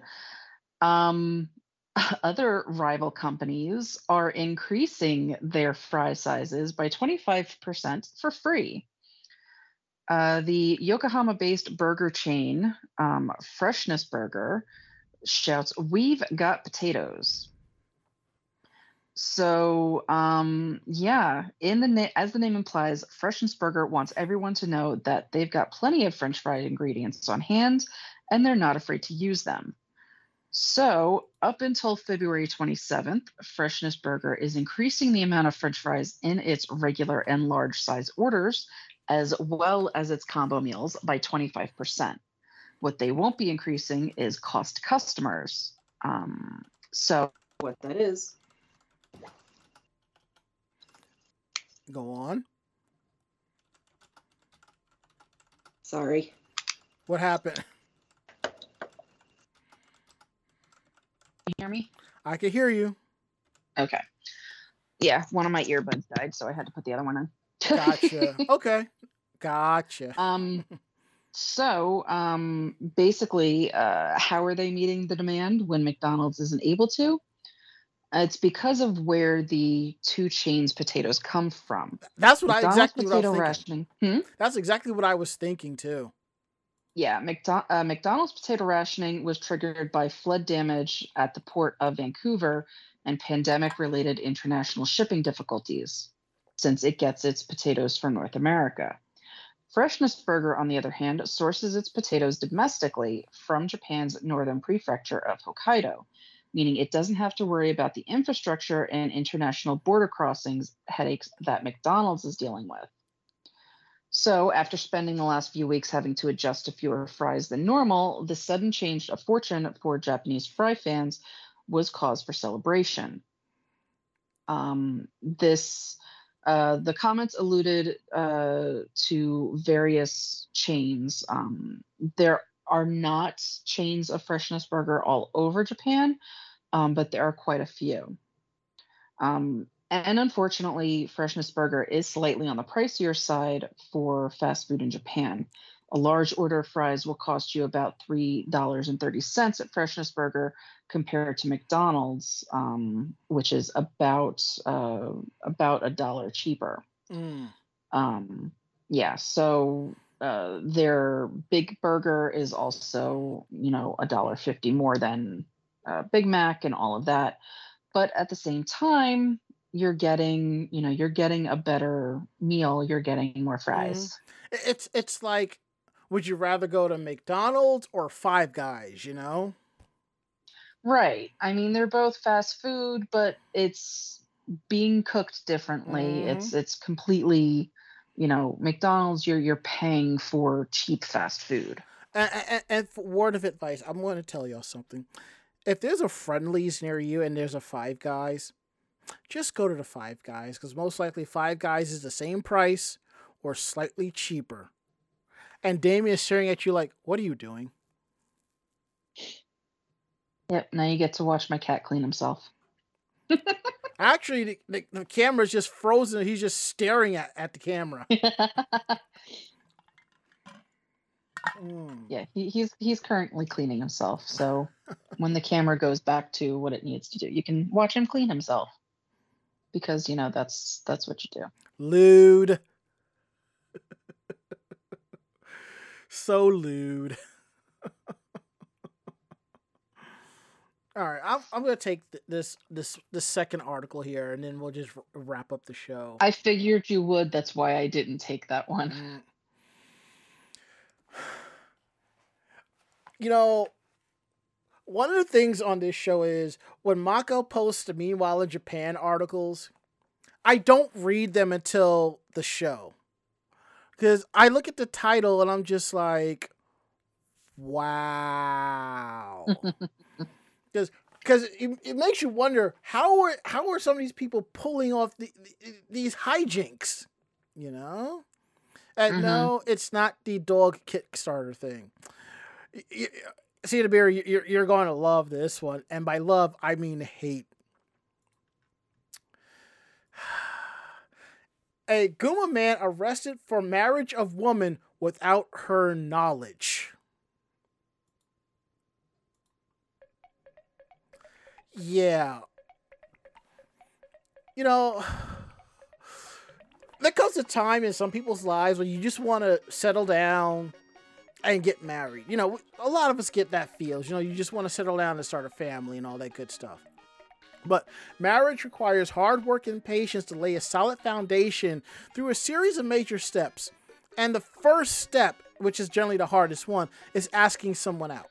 um, other rival companies are increasing their fry sizes by 25% for free. Uh, the Yokohama based burger chain, um, Freshness Burger, shouts, We've got potatoes. So, um, yeah, in the na- as the name implies, Freshness Burger wants everyone to know that they've got plenty of French fry ingredients on hand and they're not afraid to use them. So, up until February 27th, Freshness Burger is increasing the amount of French fries in its regular and large size orders, as well as its combo meals, by 25%. What they won't be increasing is cost to customers. Um, so, what that is, Go on. Sorry. What happened? you hear me? I can hear you. Okay. Yeah, one of my earbuds died, so I had to put the other one in. Gotcha. okay. Gotcha. Um, so um, basically, uh, how are they meeting the demand when McDonald's isn't able to? Uh, It's because of where the two chains potatoes come from. That's what I McDonald's exactly what I was thinking. rationing. Hmm? That's exactly what I was thinking too. Yeah, McDo- uh, McDonald's potato rationing was triggered by flood damage at the port of Vancouver and pandemic related international shipping difficulties, since it gets its potatoes from North America. Freshness Burger, on the other hand, sources its potatoes domestically from Japan's northern prefecture of Hokkaido, meaning it doesn't have to worry about the infrastructure and international border crossings headaches that McDonald's is dealing with. So, after spending the last few weeks having to adjust to fewer fries than normal, the sudden change of fortune for Japanese fry fans was cause for celebration. Um, this, uh, the comments alluded uh, to various chains. Um, there are not chains of Freshness Burger all over Japan, um, but there are quite a few. Um, and unfortunately, Freshness Burger is slightly on the pricier side for fast food in Japan. A large order of fries will cost you about $3.30 at Freshness Burger compared to McDonald's, um, which is about uh, about a dollar cheaper. Mm. Um, yeah, so uh, their big burger is also, you know, a dollar fifty more than uh, Big Mac and all of that. But at the same time, you're getting, you know, you're getting a better meal, you're getting more fries. I- It's it's like, would you rather go to McDonald's or Five Guys? You know. Right. I mean, they're both fast food, but it's being cooked differently. Mhm. It's it's completely, you know, McDonald's you're you're paying for cheap fast food. And, and, and word of advice, I'm going to tell y'all something. If there's a Friendly's near you and there's a Five Guys, just go to the Five Guys because most likely Five Guys is the same price or slightly cheaper. And Damien is staring at you like, "What are you doing?" Yep, now you get to watch my cat clean himself. Actually, the, the, the camera's just frozen. He's just staring at, at the camera. Mm. yeah, he, he's he's currently cleaning himself. So when the camera goes back to what it needs to do, you can watch him clean himself. Because you know that's that's what you do. Lewd. so lewd. All right, I'm, I'm gonna take th- this this this second article here, and then we'll just r- wrap up the show. I figured you would. That's why I didn't take that one. Mm. You know, one of the things on this show is when Mako posts the Meanwhile in Japan articles, I don't read them until the show. Because I look at the title and I'm just like, wow. Because because it, it makes you wonder how are how are some of these people pulling off the, the, these hijinks, you know? And Mhm. no, it's not the dog Kickstarter thing. See the beer, you're you're going to love this one, and by love I mean hate. A Gunma man arrested for marriage of woman without her knowledge. Yeah. You know, there comes a time in some people's lives when you just want to settle down and get married. You know, a lot of us get that feels. You know, you just want to settle down and start a family and all that good stuff. But marriage requires hard work and patience to lay a solid foundation through a series of major steps. And the first step, which is generally the hardest one, is asking someone out.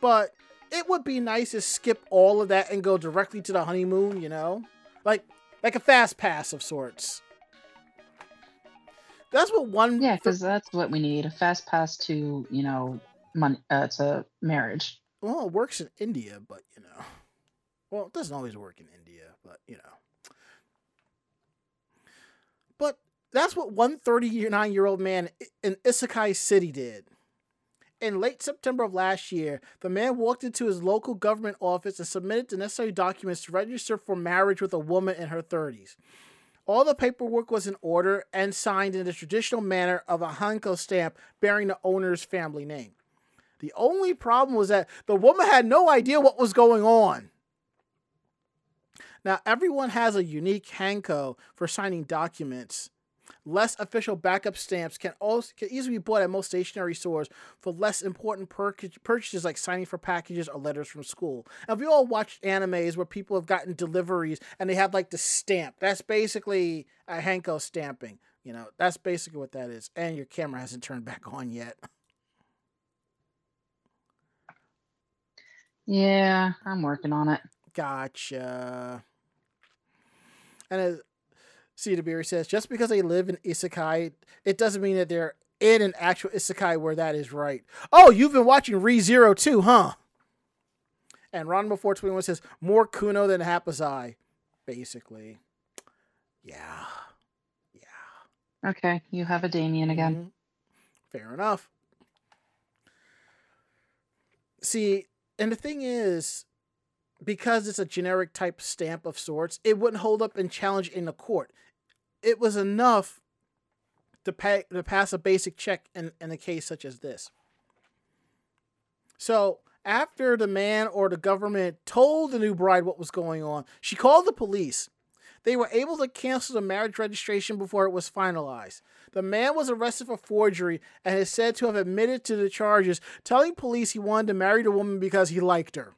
But it would be nice to skip all of that and go directly to the honeymoon, you know? Like like a fast pass of sorts. That's what one Yeah, because that's what we need—a fast pass to you know money uh, to marriage. well, it works in India, but you know. Well, it doesn't always work in India, but you know. But that's what one 39 year old man in Isekai City did. In late September of last year, the man walked into his local government office and submitted the necessary documents to register for marriage with a woman in her 30s. All the paperwork was in order and signed in the traditional manner of a Hanko stamp bearing the owner's family name. The only problem was that the woman had no idea what was going on. Now, everyone has a unique Hanko for signing documents. Less official backup stamps can also can easily be bought at most stationery stores for less important pur- purchases like signing for packages or letters from school. And we all watched animes where people have gotten deliveries and they have like the stamp. That's basically a Hanko stamping. You know, that's basically what that is. And your camera hasn't turned back on yet. Yeah, I'm working on it. Gotcha. And uh, Berry says, just because they live in Isekai, it doesn't mean that they're in an actual Isekai where that is right. Oh, you've been watching Re Zero too, huh? And Ron before 21 says, more Kuno than Happosai, basically. Yeah. Yeah. Okay, you have a Damien again. Mhm. Fair enough. See, and the thing is, because it's a generic type stamp of sorts, it wouldn't hold up and challenge in the court. It was enough to pay to pass a basic check in, in a case such as this. So after the man or the government told the new bride what was going on, she called the police. They were able to cancel the marriage registration before it was finalized. The man was arrested for forgery and is said to have admitted to the charges, telling police he wanted to marry the woman because he liked her.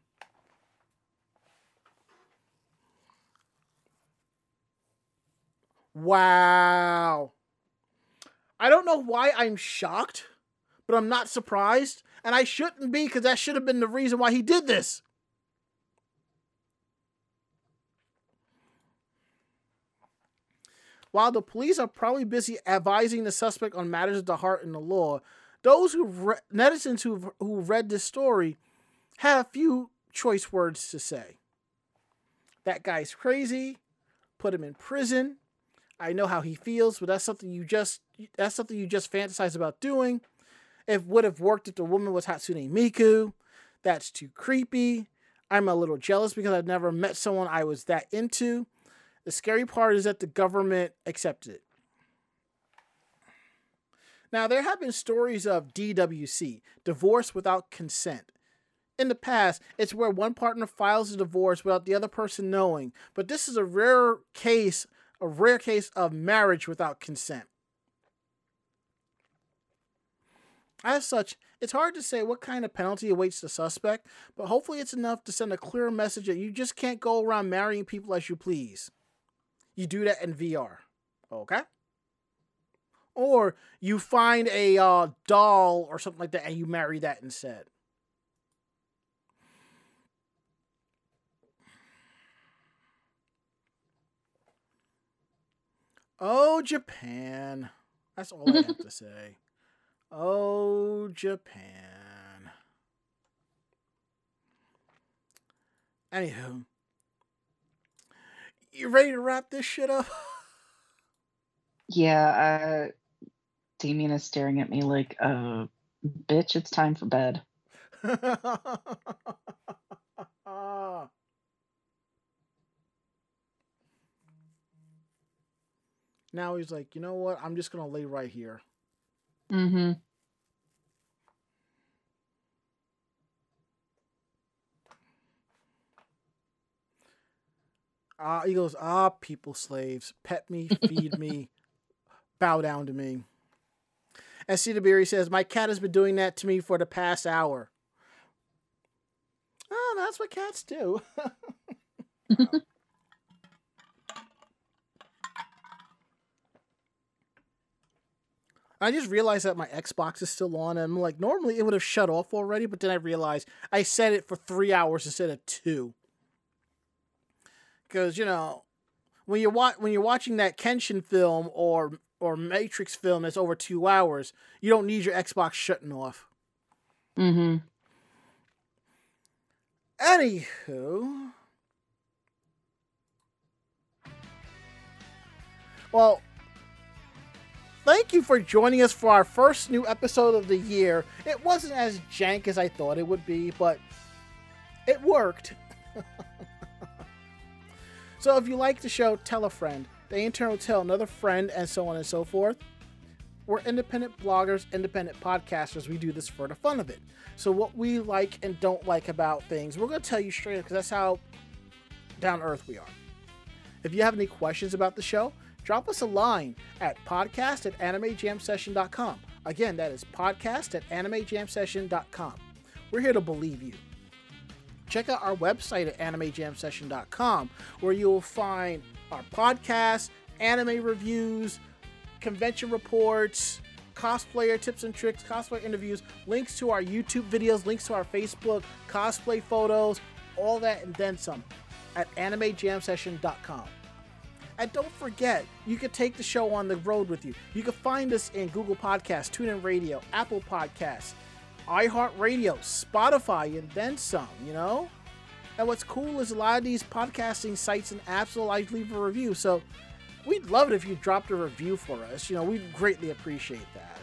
Wow. I don't know why I'm shocked, but I'm not surprised. And I shouldn't be because that should have been the reason why he did this. While the police are probably busy advising the suspect on matters of the heart and the law, those who re- netizens who who read this story have a few choice words to say. That guy's crazy. Put him in prison. I know how he feels, but that's something you just that's something you just fantasize about doing. It would have worked if the woman was Hatsune Miku. That's too creepy. I'm a little jealous because I've never met someone I was that into. The scary part is that the government accepted it. Now, there have been stories of DWC, divorce without consent. In the past, it's where one partner files a divorce without the other person knowing, but this is a rare case, a rare case of marriage without consent. As such, it's hard to say what kind of penalty awaits the suspect, but hopefully it's enough to send a clear message that you just can't go around marrying people as you please. You do that in VR. Okay? Or you find a uh, doll or something like that and you marry that instead. Oh, Japan. That's all I have to say. Oh, Japan. Anywho, you ready to wrap this shit up? Yeah, uh, Damien is staring at me like, uh, bitch, it's time for bed. now he's like, you know what? I'm just gonna lay right here. Mm-hmm. Ah, he goes, ah, people slaves, pet me, feed me, bow down to me. And Cedarberry says, my cat has been doing that to me for the past hour. Oh, that's what cats do. I just realized that my Xbox is still on, and I'm like, normally it would have shut off already, but then I realized I set it for three hours instead of two. Because you know, when you're wa- when you're watching that Kenshin film or or Matrix film that's over two hours, you don't need your Xbox shutting off. Mm-hmm. Anywho, well, thank you for joining us for our first new episode of the year. It wasn't as jank as I thought it would be, but it worked. so if you like the show, tell a friend. The intern will tell another friend, and so on and so forth. We're independent bloggers, independent podcasters. We do this for the fun of it. So what we like and don't like about things, we're going to tell you straight up because that's how down earth we are. If you have any questions about the show, drop us a line at podcast at animejamsession.com. Again, that is podcast at animejamsession.com. We're here to believe you. Check out our website at animejamsession.com where you'll find our podcasts, anime reviews, convention reports, cosplayer tips and tricks, cosplay interviews, links to our YouTube videos, links to our Facebook, cosplay photos, all that and then some at animejamsession.com. And don't forget, you can take the show on the road with you. You can find us in Google Podcasts, TuneIn Radio, Apple Podcasts, iHeartRadio, Spotify, and then some, you know? And what's cool is a lot of these podcasting sites and apps will like leave a review. So we'd love it if you dropped a review for us. You know, we'd greatly appreciate that.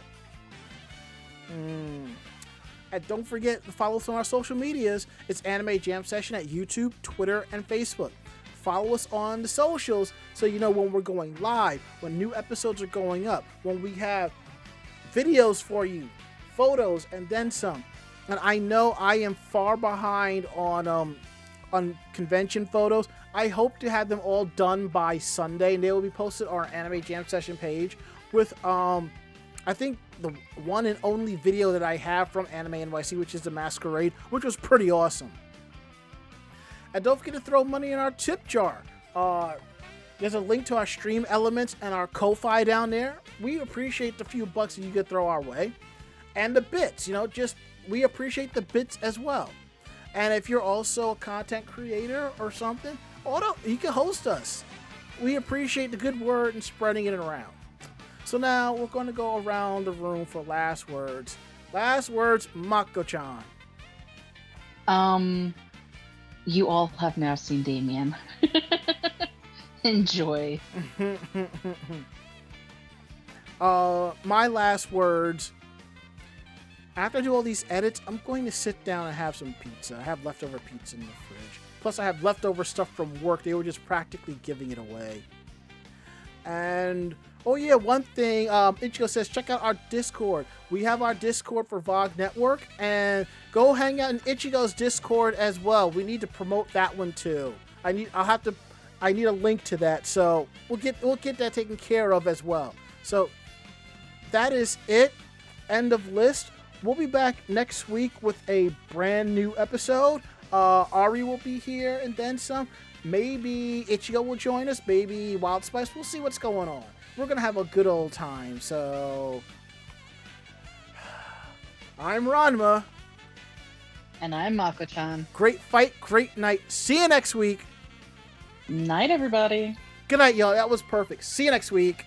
Mm. And don't forget to follow us on our social medias. It's Anime Jam Session at YouTube, Twitter, and Facebook. Follow us on the socials so you know when we're going live, when new episodes are going up, when we have videos for you, photos, and then some. And I know I am far behind on um on convention photos. I hope to have them all done by Sunday, and they will be posted on our Anime Jam Session page with um I think the one and only video that I have from Anime NYC, which is the Masquerade, which was pretty awesome. And don't forget to throw money in our tip jar. Uh, There's a link to our stream elements and our Ko-Fi down there. We appreciate the few bucks that you could throw our way. And the bits, you know, just we appreciate the bits as well. And if you're also a content creator or something, auto, you can host us. We appreciate the good word and spreading it around. So now we're going to go around the room for last words. Last words, Mako-chan. Um, you all have now seen Damien. Enjoy. uh, my last words. After I do all these edits, I'm going to sit down and have some pizza. I have leftover pizza in the fridge. Plus, I have leftover stuff from work. They were just practically giving it away. And oh yeah, one thing. Um, Ichigo says check out our Discord. We have our Discord for VOG Network, and go hang out in Ichigo's Discord as well. We need to promote that one too. I need. I'll have to. I need a link to that, so we'll get we'll get that taken care of as well. So that is it. End of list. We'll be back next week with a brand new episode. Uh, Ari will be here and then some. Maybe Ichigo will join us. Maybe Wild Spice. We'll see what's going on. We're gonna have a good old time. So I'm Ranma. And I'm Mako-chan. Great fight, great night. See you next week. Night, everybody. Good night, y'all. That was perfect. See you next week.